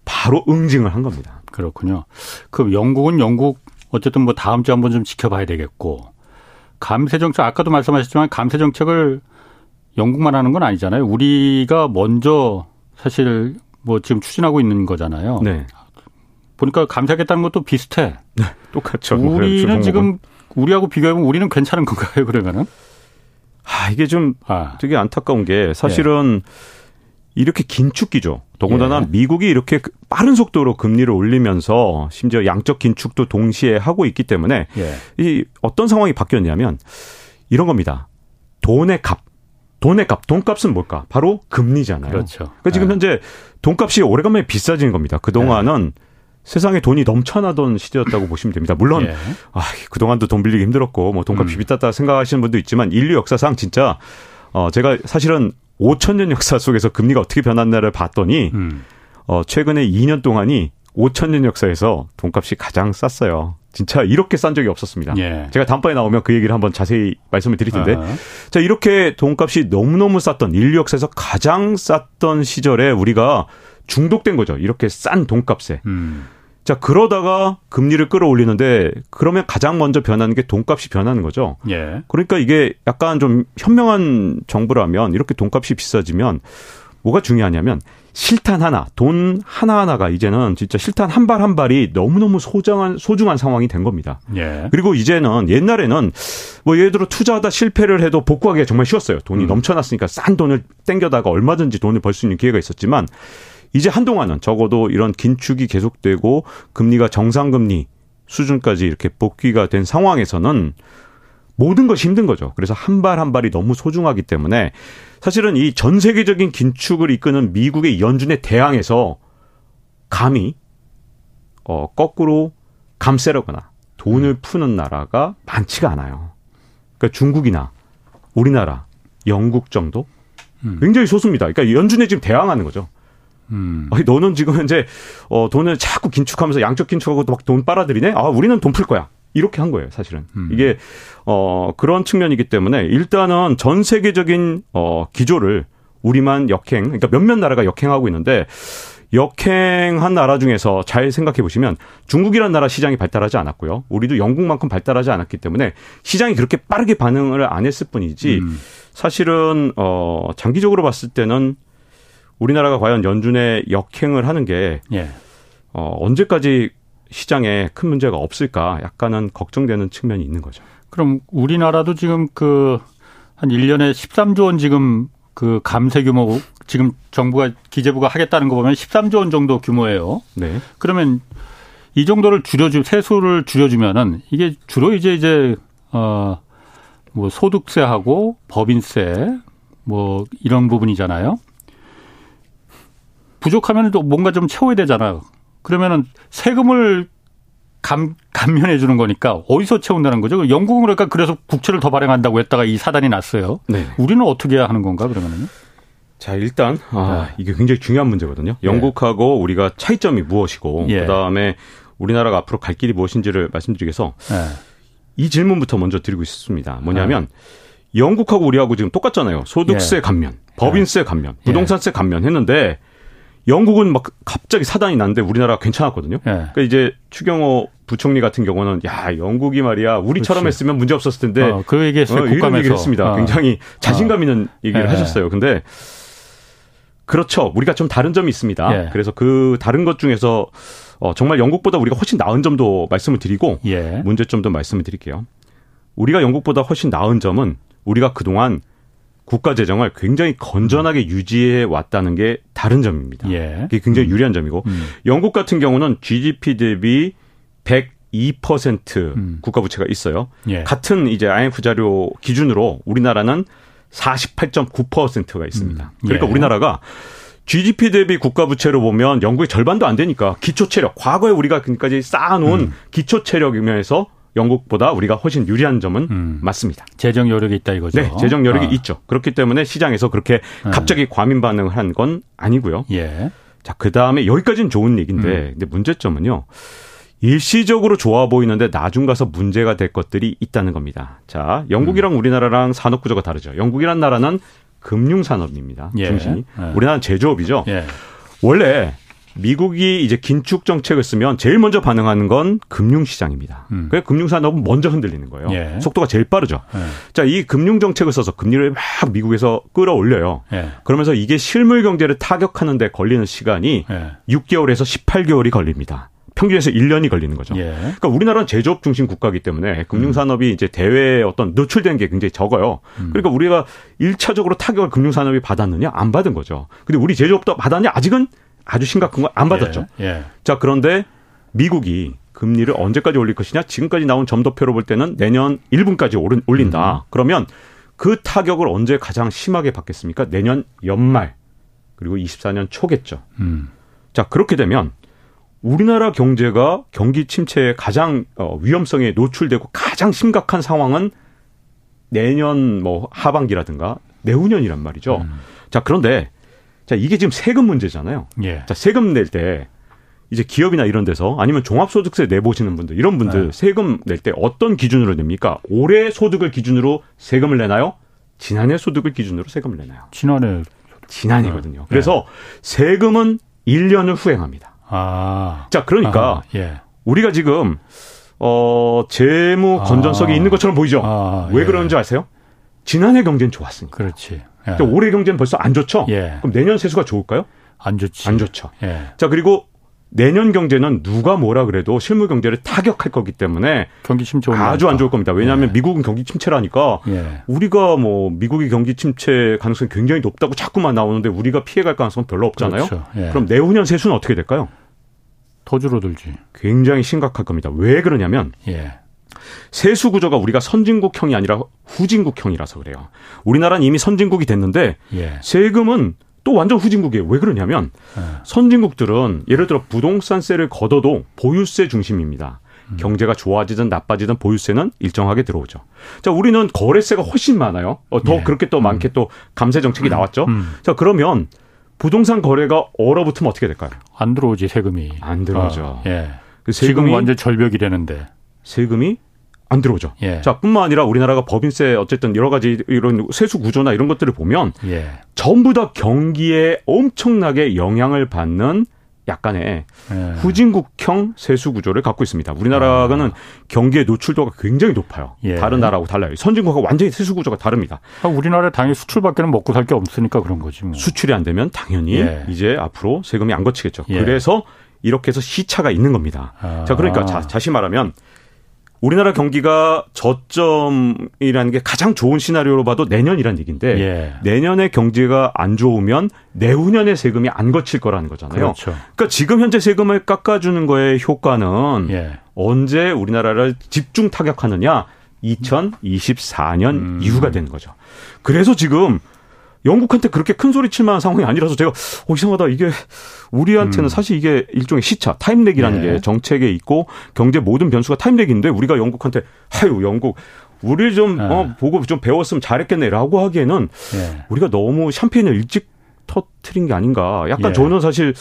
바로 응징을 한 겁니다. 그렇군요. 그럼 영국은 영국 어쨌든 뭐 다음 주 한번 좀 지켜봐야 되겠고 감세 정책 아까도 말씀하셨지만 감세 정책을 영국만 하는 건 아니잖아요. 우리가 먼저 사실 뭐 지금 추진하고 있는 거잖아요. 네. 보니까 감사하겠다는 것도 비슷해. 네, 똑같죠. 우리는 <laughs> 지금 우리하고 비교해보면 우리는 괜찮은 건가요, 그러면은? 아, 이게 좀 아. 되게 안타까운 게 사실은 예. 이렇게 긴축기죠. 더군다나 예. 미국이 이렇게 그 빠른 속도로 금리를 올리면서 심지어 양적 긴축도 동시에 하고 있기 때문에 예. 이 어떤 상황이 바뀌었냐면 이런 겁니다. 돈의 값. 돈의 값, 돈값은 뭘까? 바로 금리잖아요. 그렇죠. 그러니까 지금 예. 현재 돈값이 오래간만에 비싸진 겁니다. 그동안은 예. 세상에 돈이 넘쳐나던 시대였다고 보시면 됩니다. 물론 예. 아, 그동안도 돈 빌리기 힘들었고 뭐 돈값이 음. 비쌌다 생각하시는 분도 있지만 인류 역사상 진짜 어 제가 사실은 5천 년 역사 속에서 금리가 어떻게 변했나를 봤더니 음. 어 최근에 2년 동안이 5천 년 역사에서 돈값이 가장 쌌어요. 진짜 이렇게 싼 적이 없었습니다. 예. 제가 다음번에 나오면 그 얘기를 한번 자세히 말씀을 드릴 텐데. 아. 자, 이렇게 돈값이 너무너무 쌌던 인류 역사에서 가장 쌌던 시절에 우리가 중독된 거죠. 이렇게 싼 돈값에. 음. 자, 그러다가 금리를 끌어올리는데 그러면 가장 먼저 변하는 게 돈값이 변하는 거죠. 예. 그러니까 이게 약간 좀 현명한 정부라면 이렇게 돈값이 비싸지면 뭐가 중요하냐면 실탄 하나, 돈 하나하나가 이제는 진짜 실탄 한 발 한 발이 너무너무 소중한, 소중한 상황이 된 겁니다. 예. 그리고 이제는 옛날에는 뭐 예를 들어 투자하다 실패를 해도 복구하기가 정말 쉬웠어요. 돈이 음. 넘쳐났으니까 싼 돈을 땡겨다가 얼마든지 돈을 벌 수 있는 기회가 있었지만 이제 한동안은 적어도 이런 긴축이 계속되고 금리가 정상금리 수준까지 이렇게 복귀가 된 상황에서는 모든 것이 힘든 거죠. 그래서 한발한 발이 너무 소중하기 때문에 사실은 이 전 세계적인 긴축을 이끄는 미국의 연준에 대항해서 감히 어 거꾸로 감세라거나 돈을 음. 푸는 나라가 많지가 않아요. 그러니까 중국이나 우리나라, 영국 정도 음. 굉장히 소수입니다. 그러니까 연준에 지금 대항하는 거죠. 음. 아니, 너는 지금 현재 어, 돈을 자꾸 긴축하면서 양적 긴축하고 막 돈 빨아들이네. 아, 우리는 돈 풀 거야. 이렇게 한 거예요, 사실은. 음. 이게 어 그런 측면이기 때문에 일단은 전 세계적인 어 기조를 우리만 역행, 그러니까 몇몇 나라가 역행하고 있는데 역행한 나라 중에서 잘 생각해 보시면 중국이란 나라 시장이 발달하지 않았고요. 우리도 영국만큼 발달하지 않았기 때문에 시장이 그렇게 빠르게 반응을 안 했을 뿐이지 음. 사실은 어 장기적으로 봤을 때는 우리나라가 과연 연준의 역행을 하는 게 예. 어, 언제까지 시장에 큰 문제가 없을까 약간은 걱정되는 측면이 있는 거죠. 그럼 우리나라도 지금 그 한 1년에 13조 원 지금 그 감세 규모 지금 정부가 기재부가 하겠다는 거 보면 13조 원 정도 규모예요. 네. 그러면 이 정도를 줄여주 세수를 줄여주면은 이게 주로 이제 이제 어 뭐 소득세하고 법인세 뭐 이런 부분이잖아요. 부족하면 또 뭔가 좀 채워야 되잖아요. 그러면은 세금을 감, 감면해 주는 거니까 어디서 채운다는 거죠? 영국은 그러니까 그래서 국채를 더 발행한다고 했다가 이 사단이 났어요. 네. 우리는 어떻게 해야 하는 건가 그러면은요? 자, 일단 아, 네. 이게 굉장히 중요한 문제거든요. 예. 영국하고 네. 우리가 차이점이 무엇이고 예. 그다음에 우리나라가 앞으로 갈 길이 무엇인지를 말씀드리기 위해서 예. 이 질문부터 먼저 드리고 싶습니다. 뭐냐면 예. 영국하고 우리하고 지금 똑같잖아요. 소득세 예. 감면, 법인세 감면, 부동산세 감면 했는데 영국은 막 갑자기 사단이 났는데 우리나라가 괜찮았거든요. 네. 그러니까 이제 추경호 부총리 같은 경우는 야 영국이 말이야 우리처럼 그렇지. 했으면 문제 없었을 텐데 어, 그 얘기했어요. 어, 이런 얘기를 했습니다. 어. 굉장히 자신감 있는 어. 얘기를 네. 하셨어요. 근데 그렇죠. 우리가 좀 다른 점이 있습니다. 예. 그래서 그 다른 것 중에서 어, 정말 영국보다 우리가 훨씬 나은 점도 말씀을 드리고 예. 문제점도 말씀을 드릴게요. 우리가 영국보다 훨씬 나은 점은 우리가 그동안 국가 재정을 굉장히 건전하게 음. 유지해 왔다는 게 다른 점입니다. 예. 그게 굉장히 음. 유리한 점이고 음. 영국 같은 경우는 GDP 대비 102% 음. 국가 부채가 있어요. 예. 같은 이제 IMF 자료 기준으로 우리나라는 48.9%가 있습니다. 음. 그러니까 예. 우리나라가 GDP 대비 국가 부채로 보면 영국의 절반도 안 되니까 기초 체력 과거에 우리가 지금까지 쌓아놓은 음. 기초 체력 이면서 영국보다 우리가 훨씬 유리한 점은 음. 맞습니다. 재정 여력이 있다 이거죠. 네, 재정 여력이 아. 있죠. 그렇기 때문에 시장에서 그렇게 네. 갑자기 과민 반응을 한 건 아니고요. 예. 자, 그다음에 여기까지는 좋은 얘기인데 음. 근데 문제점은요. 일시적으로 좋아 보이는데 나중 가서 문제가 될 것들이 있다는 겁니다. 자, 영국이랑 음. 우리나라랑 산업 구조가 다르죠. 영국이란 나라는 금융 산업입니다. 예. 중심이. 예. 우리나라는 제조업이죠. 예. 원래 미국이 이제 긴축 정책을 쓰면 제일 먼저 반응하는 건 금융시장입니다. 음. 그래서 금융산업은 먼저 흔들리는 거예요. 예. 속도가 제일 빠르죠. 예. 자, 이 금융 정책을 써서 금리를 막 미국에서 끌어올려요. 예. 그러면서 이게 실물 경제를 타격하는데 걸리는 시간이 6개월에서 18개월이 걸립니다. 평균에서 1년이 걸리는 거죠. 예. 그러니까 우리나라는 제조업 중심 국가이기 때문에 금융산업이 음. 이제 대외에 어떤 노출된 게 굉장히 적어요. 음. 그러니까 우리가 1차적으로 타격을 금융산업이 받았느냐? 안 받은 거죠. 근데 우리 제조업도 받았냐? 아직은 아주 심각한 건 안 받았죠. 예. 예. 자, 그런데 미국이 금리를 언제까지 올릴 것이냐? 지금까지 나온 점도표로 볼 때는 내년 1분까지 올린다. 음. 그러면 그 타격을 언제 가장 심하게 받겠습니까? 내년 연말 그리고 24년 초겠죠. 음. 자, 그렇게 되면 우리나라 경제가 경기 침체의 가장 어, 위험성에 노출되고 가장 심각한 상황은 내년 뭐 하반기라든가 내후년이란 말이죠. 음. 자, 그런데 자, 이게 지금 세금 문제잖아요. 예. 자, 세금 낼 때 이제 기업이나 이런 데서 아니면 종합소득세 내보시는 분들 이런 분들 네. 세금 낼 때 어떤 기준으로 냅니까? 올해 소득을 기준으로 세금을 내나요? 지난해 소득을 기준으로 세금을 내나요? 지난해 지난해거든요. 네. 그래서 세금은 1년을 후행합니다. 아. 자, 그러니까 아, 예. 우리가 지금 어 재무 건전성이 아. 있는 것처럼 보이죠. 아, 왜 예. 그러는지 아세요? 지난해 경제는 좋았으니까. 그렇지. 예. 올해 경제는 벌써 안 좋죠. 예. 그럼 내년 세수가 좋을까요? 안 좋지. 안 좋죠. 예. 자 그리고 내년 경제는 누가 뭐라 그래도 실물 경제를 타격할 거기 때문에 경기 침체 아주 안 좋을 겁니다. 왜냐하면 예. 미국은 경기 침체라니까 예. 우리가 뭐 미국이 경기 침체 가능성이 굉장히 높다고 자꾸만 나오는데 우리가 피해갈 가능성은 별로 없잖아요. 그렇죠. 예. 그럼 내후년 세수는 어떻게 될까요? 더 줄어들지. 굉장히 심각할 겁니다. 왜 그러냐면 예. 세수 구조가 우리가 선진국형이 아니라 후진국형이라서 그래요. 우리나라는 이미 선진국이 됐는데 예. 세금은 또 완전 후진국이에요. 왜 그러냐면 네. 선진국들은 예를 들어 부동산세를 걷어도 보유세 중심입니다. 음. 경제가 좋아지든 나빠지든 보유세는 일정하게 들어오죠. 자, 우리는 거래세가 훨씬 많아요. 어, 더 예. 그렇게 또 음. 많게 또 감세 정책이 음. 나왔죠. 음. 자, 그러면 부동산 거래가 얼어붙으면 어떻게 될까요? 안 들어오지 세금이. 안 들어오죠. 아, 예. 그 세금이 지금 완전 절벽이 되는데 세금이 안 들어오죠. 예. 자, 뿐만 아니라 우리나라가 법인세 어쨌든 여러 가지 이런 세수 구조나 이런 것들을 보면 예. 전부 다 경기에 엄청나게 영향을 받는 약간의 예. 후진국형 세수 구조를 갖고 있습니다. 우리나라는 아. 경기의 노출도가 굉장히 높아요. 예. 다른 나라하고 달라요. 선진국과 완전히 세수 구조가 다릅니다. 아, 우리나라 당연히 수출밖에는 먹고 살 게 없으니까 그런 거지. 뭐. 수출이 안 되면 당연히 예. 이제 앞으로 세금이 안 거치겠죠. 예. 그래서 이렇게 해서 시차가 있는 겁니다. 아. 자, 그러니까 자, 다시 말하면 우리나라 경기가 저점이라는 게 가장 좋은 시나리오로 봐도 내년이란 얘기인데 예. 내년에 경제가 안 좋으면 내후년에 세금이 안 거칠 거라는 거잖아요. 그렇죠. 그러니까 지금 현재 세금을 깎아주는 거의 효과는 예. 언제 우리나라를 집중 타격하느냐 2024년 음. 이후가 되는 거죠. 그래서 지금 영국한테 그렇게 큰 소리 칠 만한 상황이 아니라서 제가 어 이상하다 이게 우리한테는 음. 사실 이게 일종의 시차 타임렉이라는 네. 게 정책에 있고 경제 모든 변수가 타임렉인데 우리가 영국한테 하유 영국 우리 좀 네. 어, 보고 좀 배웠으면 잘했겠네라고 하기에는 네. 우리가 너무 샴페인을 일찍 터트린 게 아닌가 약간 예. 저는 사실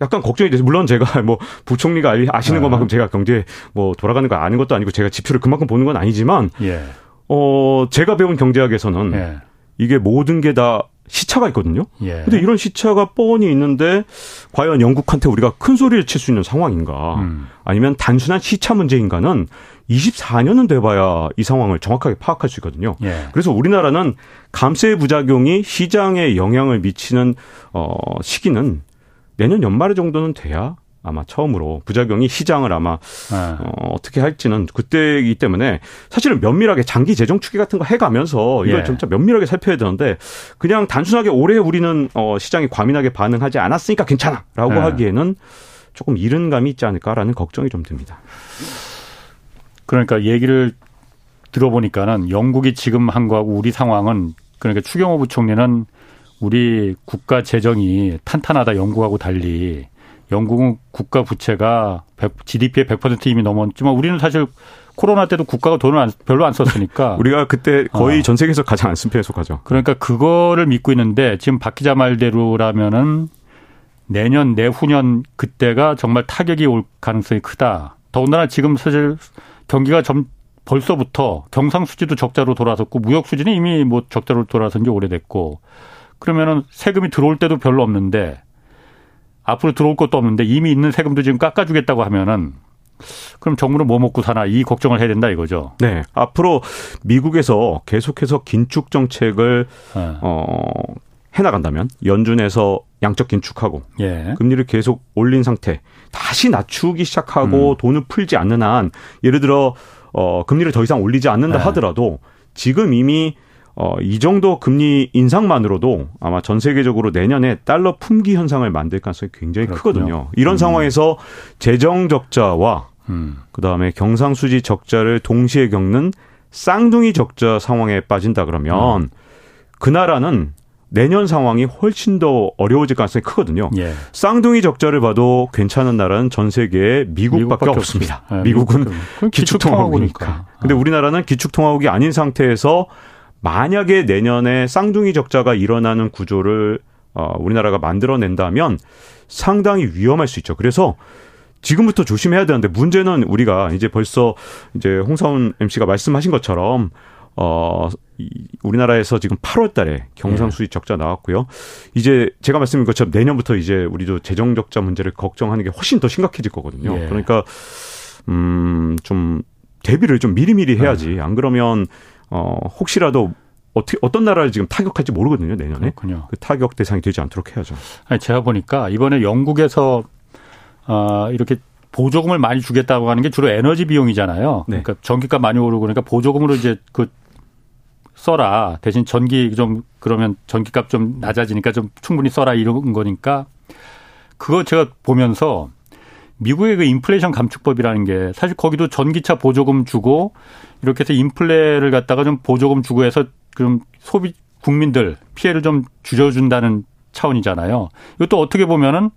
약간 걱정이 돼서 물론 제가 뭐 부총리가 아시는 네. 것만큼 제가 경제 뭐 돌아가는 거 아는 것도 아니고 제가 지표를 그만큼 보는 건 아니지만 예. 어 제가 배운 경제학에서는 예. 이게 모든 게 다 시차가 있거든요. 예. 근데 이런 시차가 뻔히 있는데 과연 영국한테 우리가 큰 소리를 칠 수 있는 상황인가? 음. 아니면 단순한 시차 문제인가는 24년은 돼봐야 이 상황을 정확하게 파악할 수 있거든요. 예. 그래서 우리나라는 감세 부작용이 시장에 영향을 미치는 어 시기는 내년 연말 정도는 돼야 아마 처음으로 부작용이 시장을 아마 네. 어, 어떻게 할지는 그때이기 때문에 사실은 면밀하게 장기 재정 추계 같은 거 해가면서 이걸 예. 진짜 면밀하게 살펴야 되는데 그냥 단순하게 올해 우리는 어, 시장이 과민하게 반응하지 않았으니까 괜찮아라고 예. 하기에는 조금 이른 감이 있지 않을까라는 걱정이 좀 듭니다. 그러니까 얘기를 들어보니까는 영국이 지금 한 거하고 우리 상황은 그러니까 추경호 부총리는 우리 국가 재정이 탄탄하다 영국하고 달리 영국은 국가 부채가 100, GDP의 100% 이미 넘었지만 우리는 사실 코로나 때도 국가가 돈을 안, 별로 안 썼으니까. <laughs> 우리가 그때 거의 어. 전 세계에서 가장 안 쓴 편에 속하죠. 그러니까 그거를 믿고 있는데 지금 박 기자 말대로라면은 내년 내후년 그때가 정말 타격이 올 가능성이 크다. 더군다나 지금 사실 경기가 점 벌써부터 경상 수지도 적자로 돌아섰고 무역 수지는 이미 뭐 적자로 돌아선 지 오래됐고 그러면은 세금이 들어올 때도 별로 없는데 앞으로 들어올 것도 없는데 이미 있는 세금도 지금 깎아주겠다고 하면은 그럼 정부는 뭐 먹고 사나 이 걱정을 해야 된다 이거죠. 네. 앞으로 미국에서 계속해서 긴축 정책을 네. 어 해나간다면 연준에서 양적 긴축하고 예. 금리를 계속 올린 상태 다시 낮추기 시작하고 음. 돈을 풀지 않는 한 예를 들어 어 금리를 더 이상 올리지 않는다 예. 하더라도 지금 이미 어, 이 정도 금리 인상만으로도 아마 전 세계적으로 내년에 달러 품귀 현상을 만들 가능성이 굉장히 그렇군요. 크거든요. 이런 음. 상황에서 재정 적자와 음. 그다음에 경상수지 적자를 동시에 겪는 쌍둥이 적자 상황에 빠진다 그러면 음. 그 나라는 내년 상황이 훨씬 더 어려워질 가능성이 크거든요. 예. 쌍둥이 적자를 봐도 괜찮은 나라는 전 세계에 미국밖에, 미국밖에 없습니다. 네, 미국은 기축통화국이니까. 근데 우리나라는 기축통화국이 아닌 상태에서 만약에 내년에 쌍둥이 적자가 일어나는 구조를 어, 우리나라가 만들어낸다면 상당히 위험할 수 있죠. 그래서 지금부터 조심해야 되는데 문제는 우리가 이제 벌써 이제 홍사훈 MC가 말씀하신 것처럼 어, 우리나라에서 지금 8월 달에 경상수지 적자 나왔고요. 이제 제가 말씀드린 것처럼 내년부터 이제 우리도 재정 적자 문제를 걱정하는 게 훨씬 더 심각해질 거거든요. 예. 그러니까 음, 좀 대비를 좀 미리미리 해야지. 네. 안 그러면 어, 혹시라도 어떻게 어떤 나라를 지금 타격할지 모르거든요 내년에 그렇군요. 그 타격 대상이 되지 않도록 해야죠. 아니 제가 보니까 이번에 영국에서 어, 이렇게 보조금을 많이 주겠다고 하는 게 주로 에너지 비용이잖아요. 네. 그러니까 전기값 많이 오르고 그러니까 보조금으로 이제 그 써라 대신 전기 좀 그러면 전기값 좀 낮아지니까 좀 충분히 써라 이런 거니까 그거 제가 보면서 미국의 그 인플레이션 감축법이라는 게 사실 거기도 전기차 보조금 주고 이렇게 해서 인플레를 갖다가 좀 보조금 주고 해서 그럼 소비 국민들 피해를 좀 줄여준다는 차원이잖아요. 이것도 어떻게 보면은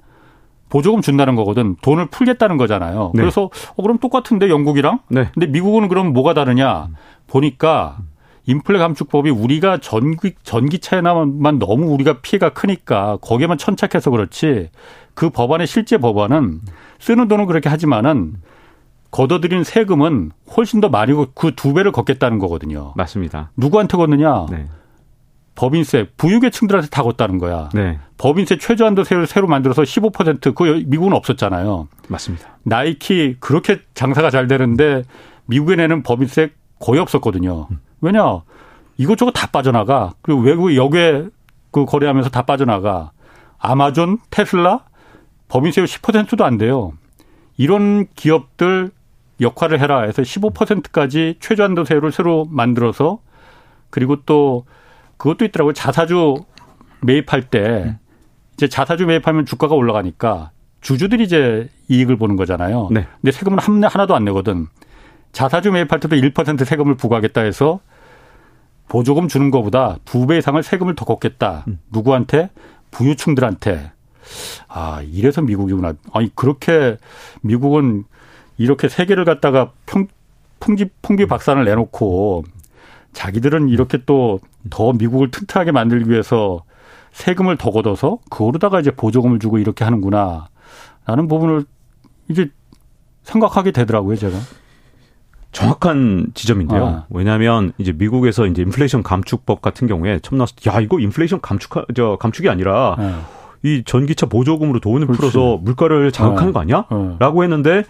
보조금 준다는 거거든. 돈을 풀겠다는 거잖아요. 네. 그래서 어 그럼 똑같은데 영국이랑? 네. 근데 미국은 그럼 뭐가 다르냐? 보니까 인플레 감축법이 우리가 전기 전기차에만 너무 우리가 피해가 크니까 거기에만 천착해서 그렇지 그 법안의 실제 법안은 쓰는 돈은 그렇게 하지만은 걷어들인 세금은 훨씬 더 많이 그두 배를 걷겠다는 거거든요. 맞습니다. 누구한테 걷느냐? 네. 법인세 부유계층들한테 다 걷다는 거야. 네. 법인세 최저한도세를 새로 만들어서 15%그 미국은 없었잖아요. 맞습니다. 나이키 그렇게 장사가 잘 되는데 미국에 내는 법인세 거의 없었거든요. 음. 왜냐 이것저것 다 빠져나가. 그리고 외국 여기에 그 거래하면서 다 빠져나가. 아마존, 테슬라 법인세율 10%도 안 돼요. 이런 기업들 역할을 해라 해서 15%까지 최저한도세율을 새로 만들어서 그리고 또 그것도 있더라고요. 자사주 매입할 때 이제 자사주 매입하면 주가가 올라가니까 주주들이 이제 이익을 보는 거잖아요. 네. 근데 세금은 하나도 안 내거든. 자사주 매입할 때도 1% 세금을 부과하겠다 해서 보조금 주는 것보다 두 배 이상을 세금을 더 걷겠다. 음. 누구한테? 부유층들한테. 아, 이래서 미국이구나. 아니, 그렇게 미국은 이렇게 세계를 갖다가 평, 풍지, 풍기 박산을 내놓고 자기들은 이렇게 또 더 미국을 튼튼하게 만들기 위해서 세금을 더 걷어서 그거로다가 이제 보조금을 주고 이렇게 하는구나. 라는 부분을 이제 생각하게 되더라고요, 제가. 정확한 지점인데요. 아. 왜냐하면 이제 미국에서 이제 인플레이션 감축법 같은 경우에 처음 나왔을 때, 야 이거 인플레이션 감축 저 감축이 아니라 아. 이 전기차 보조금으로 돈을 그렇지. 풀어서 물가를 자극하는 아. 거 아니야?라고 했는데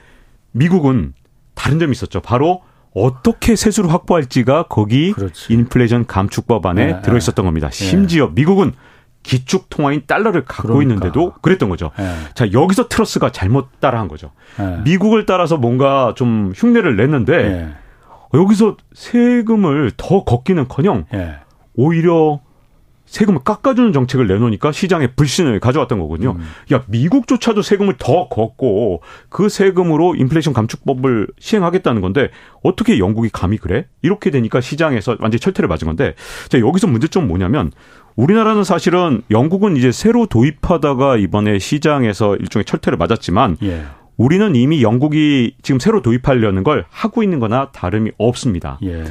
미국은 다른 점이 있었죠. 바로 어떻게 세수를 확보할지가 거기 그렇지. 인플레이션 감축법 안에 네, 들어 있었던 겁니다. 네. 심지어 미국은 기축 통화인 달러를 갖고 그러니까. 있는데도 그랬던 거죠. 네. 자, 여기서 트러스가 잘못 따라한 거죠. 네. 미국을 따라서 뭔가 좀 흉내를 냈는데 네. 여기서 세금을 더 걷기는커녕 네. 오히려 세금을 깎아주는 정책을 내놓으니까 시장에 불신을 가져왔던 거군요. 음. 야 미국조차도 세금을 더 걷고 그 세금으로 인플레이션 감축법을 시행하겠다는 건데 어떻게 영국이 감히 그래? 이렇게 되니까 시장에서 완전 히 철퇴를 맞은 건데 자 여기서 문제점 뭐냐면 우리나라는 사실은 영국은 이제 새로 도입하다가 이번에 시장에서 일종의 철퇴를 맞았지만 예. 우리는 이미 영국이 지금 새로 도입하려는 걸 하고 있는 거나 다름이 없습니다. 예.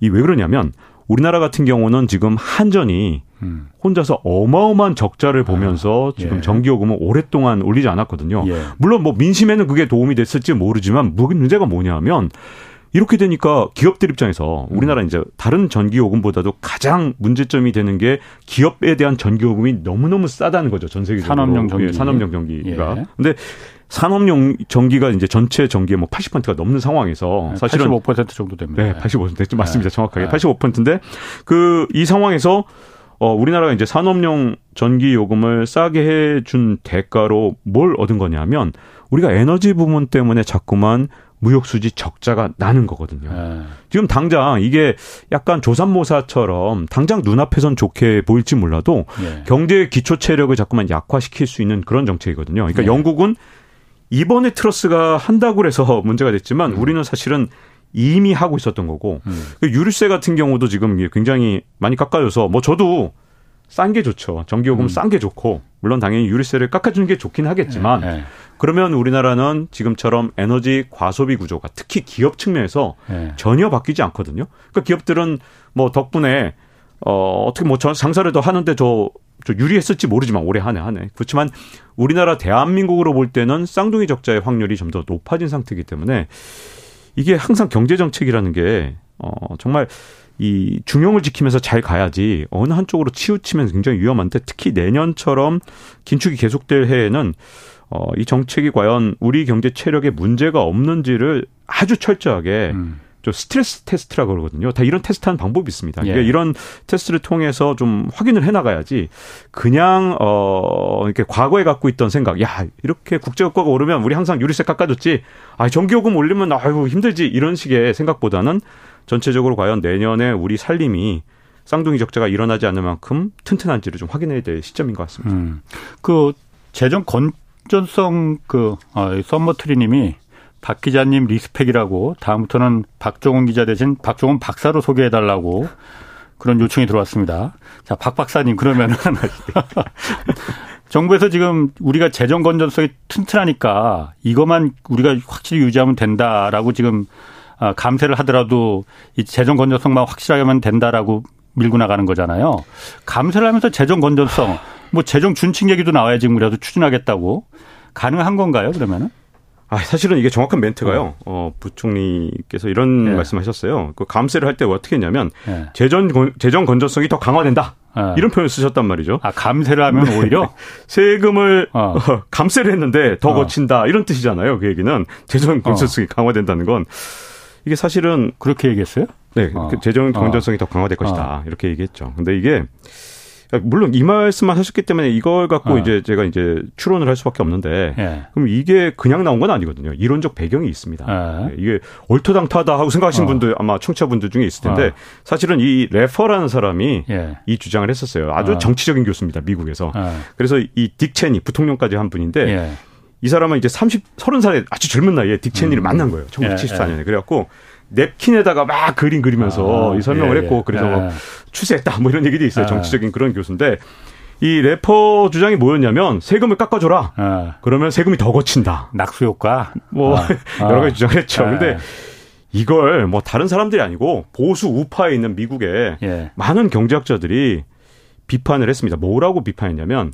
이왜 그러냐면 우리나라 같은 경우는 지금 한전이 음. 혼자서 어마어마한 적자를 보면서 아, 지금 예. 전기요금을 오랫동안 올리지 않았거든요. 예. 물론 뭐 민심에는 그게 도움이 됐을지 모르지만 문제가 뭐냐면 이렇게 되니까 기업들 입장에서 우리나라 이제 다른 전기요금보다도 가장 문제점이 되는 게 기업에 대한 전기요금이 너무너무 싸다는 거죠. 전 세계적으로. 산업용 전기. 예, 산업용 전기가. 예. 근데 산업용 전기가 이제 전체 전기의 뭐 80%가 넘는 상황에서 네, 사실은 85% 정도 됩니다. 네, 85% 맞습니다. 정확하게. 네. 85%인데 그 이 상황에서 어, 우리나라가 이제 산업용 전기 요금을 싸게 해준 대가로 뭘 얻은 거냐면 우리가 에너지 부문 때문에 자꾸만 무역수지 적자가 나는 거거든요. 네. 지금 당장 이게 약간 조산모사처럼 당장 눈앞에선 좋게 보일지 몰라도 네. 경제의 기초 체력을 자꾸만 약화시킬 수 있는 그런 정책이거든요. 그러니까 네. 영국은 이번에 트러스가 한다고 해서 문제가 됐지만 음. 우리는 사실은 이미 하고 있었던 거고 음. 그 유류세 같은 경우도 지금 굉장히 많이 깎아줘서 뭐 저도 싼 게 좋죠. 전기요금 음. 싼게 좋고 물론 당연히 유류세를 깎아주는 게 좋긴 하겠지만 네, 네. 그러면 우리나라는 지금처럼 에너지 과소비 구조가 특히 기업 측면에서 네. 전혀 바뀌지 않거든요. 그러니까 기업들은 뭐 덕분에 어 어떻게 뭐 장사를 더 하는데 저, 저 유리했을지 모르지만 올해 한 해 한 해 그렇지만 우리나라 대한민국으로 볼 때는 쌍둥이 적자의 확률이 좀 더 높아진 상태이기 때문에 이게 항상 경제 정책이라는 게 어, 정말 이 중용을 지키면서 잘 가야지 어느 한쪽으로 치우치면 굉장히 위험한데 특히 내년처럼 긴축이 계속될 해에는 어, 이 정책이 과연 우리 경제 체력에 문제가 없는지를 아주 철저하게 음. 좀 스트레스 테스트라고 그러거든요. 다 이런 테스트하는 방법이 있습니다. 예. 그러니까 이런 테스트를 통해서 좀 확인을 해 나가야지 그냥 어 이렇게 과거에 갖고 있던 생각, 야 이렇게 국제유가가 오르면 우리 항상 유류세 깎아줬지, 아 전기요금 올리면 아유 힘들지 이런 식의 생각보다는 전체적으로 과연 내년에 우리 살림이 쌍둥이 적자가 일어나지 않는 만큼 튼튼한지를 좀 확인해야 될 시점인 것 같습니다. 음. 그 재정 건전성 그 어, 썸머트리님이 박 기자님 respect이라고 다음부터는 박종훈 기자 대신 박종훈 박사로 소개해달라고 그런 요청이 들어왔습니다. 자, 박 박사님 그러면은 <laughs> 정부에서 지금 우리가 재정 건전성이 튼튼하니까 이것만 우리가 확실히 유지하면 된다라고 지금 아, 감세를 하더라도 이 재정 건전성만 확실하게 하면 된다라고 밀고 나가는 거잖아요. 감세를 하면서 재정 건전성, 뭐 재정 준칙 얘기도 나와야 지금 우리라도 추진하겠다고 가능한 건가요? 그러면은? 아, 사실은 이게 정확한 멘트가요. 네. 어, 부총리께서 이런 네. 말씀하셨어요. 그 감세를 할 때 어떻게 했냐면 네. 재정 재정 건전성이 더 강화된다. 네. 이런 표현을 쓰셨단 말이죠. 아, 감세를 하면 네. 오히려 <laughs> 세금을 어. 어, 감세를 했는데 더 어. 거친다. 이런 뜻이잖아요. 그 얘기는 재정 어. 건전성이 강화된다는 건 이게 사실은 그렇게 얘기했어요? 네, 어. 그 재정 건전성이 어. 더 강화될 것이다. 이렇게 얘기했죠. 근데 이게 물론 이 말씀만 하셨기 때문에 이걸 갖고 어. 이제 제가 이제 추론을 할 수밖에 없는데 예. 그럼 이게 그냥 나온 건 아니거든요. 이론적 배경이 있습니다. 예. 네, 이게 얼토당토하다 하고 생각하시는 어. 분들 아마 청취자분들 중에 있을 텐데 어. 사실은 이 레퍼라는 사람이 예. 이 주장을 했었어요. 아주 어. 정치적인 교수입니다. 미국에서. 어. 그래서 이 딕 체니 부통령까지 한 분인데 예. 이 사람은 이제 30, 30살에 아주 젊은 나이에 딕 체니를 음. 만난 거예요. 1974년에. 예, 그래갖고 냅킨에다가 막 그림 그리면서 아, 이 설명을 예, 했고 그래서 뭐 예. 추세했다 뭐 이런 얘기도 있어요. 예. 정치적인 그런 교수인데 이 래퍼 주장이 뭐였냐면 세금을 깎아줘라. 예. 그러면 세금이 더 거친다. 낙수 효과. 뭐 아, <laughs> 여러 가지 주장을 했죠. 예. 근데 이걸 뭐 다른 사람들이 아니고 보수 우파에 있는 미국의 예. 많은 경제학자들이 비판을 했습니다. 뭐라고 비판했냐면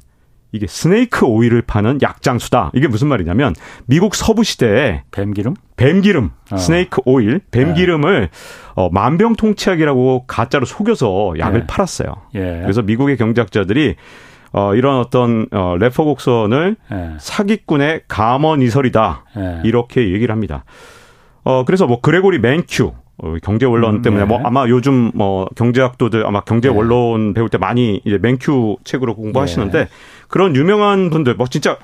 이게 스네이크 오일을 파는 약장수다. 이게 무슨 말이냐면 미국 서부 시대에 뱀기름? 뱀기름, 어. 스네이크 오일, 뱀기름을 네. 어, 만병통치약이라고 가짜로 속여서 약을 예. 팔았어요. 예. 그래서 미국의 경제학자들이 어, 이런 어떤 어, 래퍼 곡선을 예. 사기꾼의 감언이설이다. 예. 이렇게 얘기를 합니다. 어, 그래서 뭐 그레고리 맨큐 어, 경제 원론 음, 때문에 뭐 네. 뭐 아마 요즘 뭐 경제학도들 아마 경제 네. 원론 배울 때 많이 이제 맨큐 책으로 공부하시는데 네. 그런 유명한 분들 뭐 진짜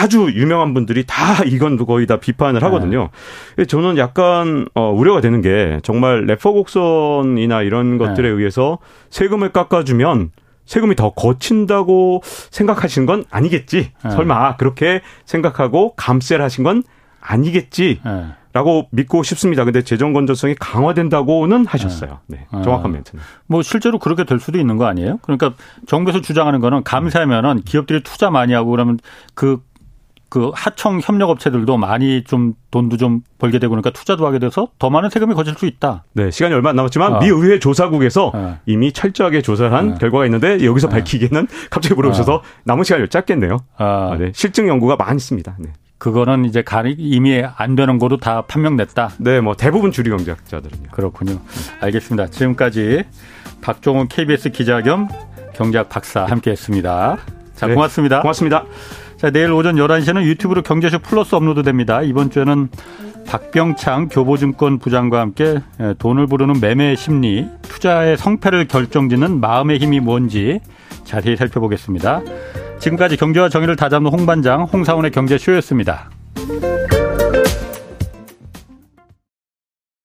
아주 유명한 분들이 다 이건 거의 다 비판을 네. 하거든요. 네. 저는 약간 어, 우려가 되는 게 정말 래퍼 곡선이나 이런 것들에 네. 의해서 세금을 깎아주면 세금이 더 거친다고 생각하신 건 아니겠지. 네. 설마 그렇게 생각하고 감세를 하신 건 아니겠지. 네. 라고 믿고 싶습니다. 근데 재정 건전성이 강화된다고는 하셨어요. 네. 네. 정확한 멘트는. 뭐 실제로 그렇게 될 수도 있는 거 아니에요? 그러니까 정부에서 주장하는 거는 감세하면은 기업들이 투자 많이 하고 그러면 그그 그 하청 협력 업체들도 많이 좀 돈도 좀 벌게 되고 그러니까 투자도 하게 돼서 더 많은 세금이 거칠 수 있다. 네, 시간이 얼마 안 남았지만 어. 미 의회 조사국에서 어. 이미 철저하게 조사를 한 어. 결과가 있는데 여기서 어. 밝히기에는 <laughs> 갑자기 물어보셔서 어. 남은 시간이 짧겠네요. 아. 네, 실증 연구가 많습니다. 네. 그거는 이제 이미 안 되는 거로 다 판명됐다. 네, 뭐 대부분 주류 경제학자들은요. 그렇군요. 알겠습니다. 지금까지 박종훈 KBS 기자 겸 경제학 박사 함께했습니다. 자, 네, 고맙습니다. 고맙습니다. 자, 내일 오전 11시에는 유튜브로 경제쇼 플러스 업로드됩니다. 이번 주에는 박병창 교보증권 부장과 함께 예, 돈을 부르는 매매 심리, 투자의 성패를 결정짓는 마음의 힘이 뭔지 자세히 살펴보겠습니다. 지금까지 경제와 정의를 다잡는 홍반장 홍사원의 경제쇼였습니다.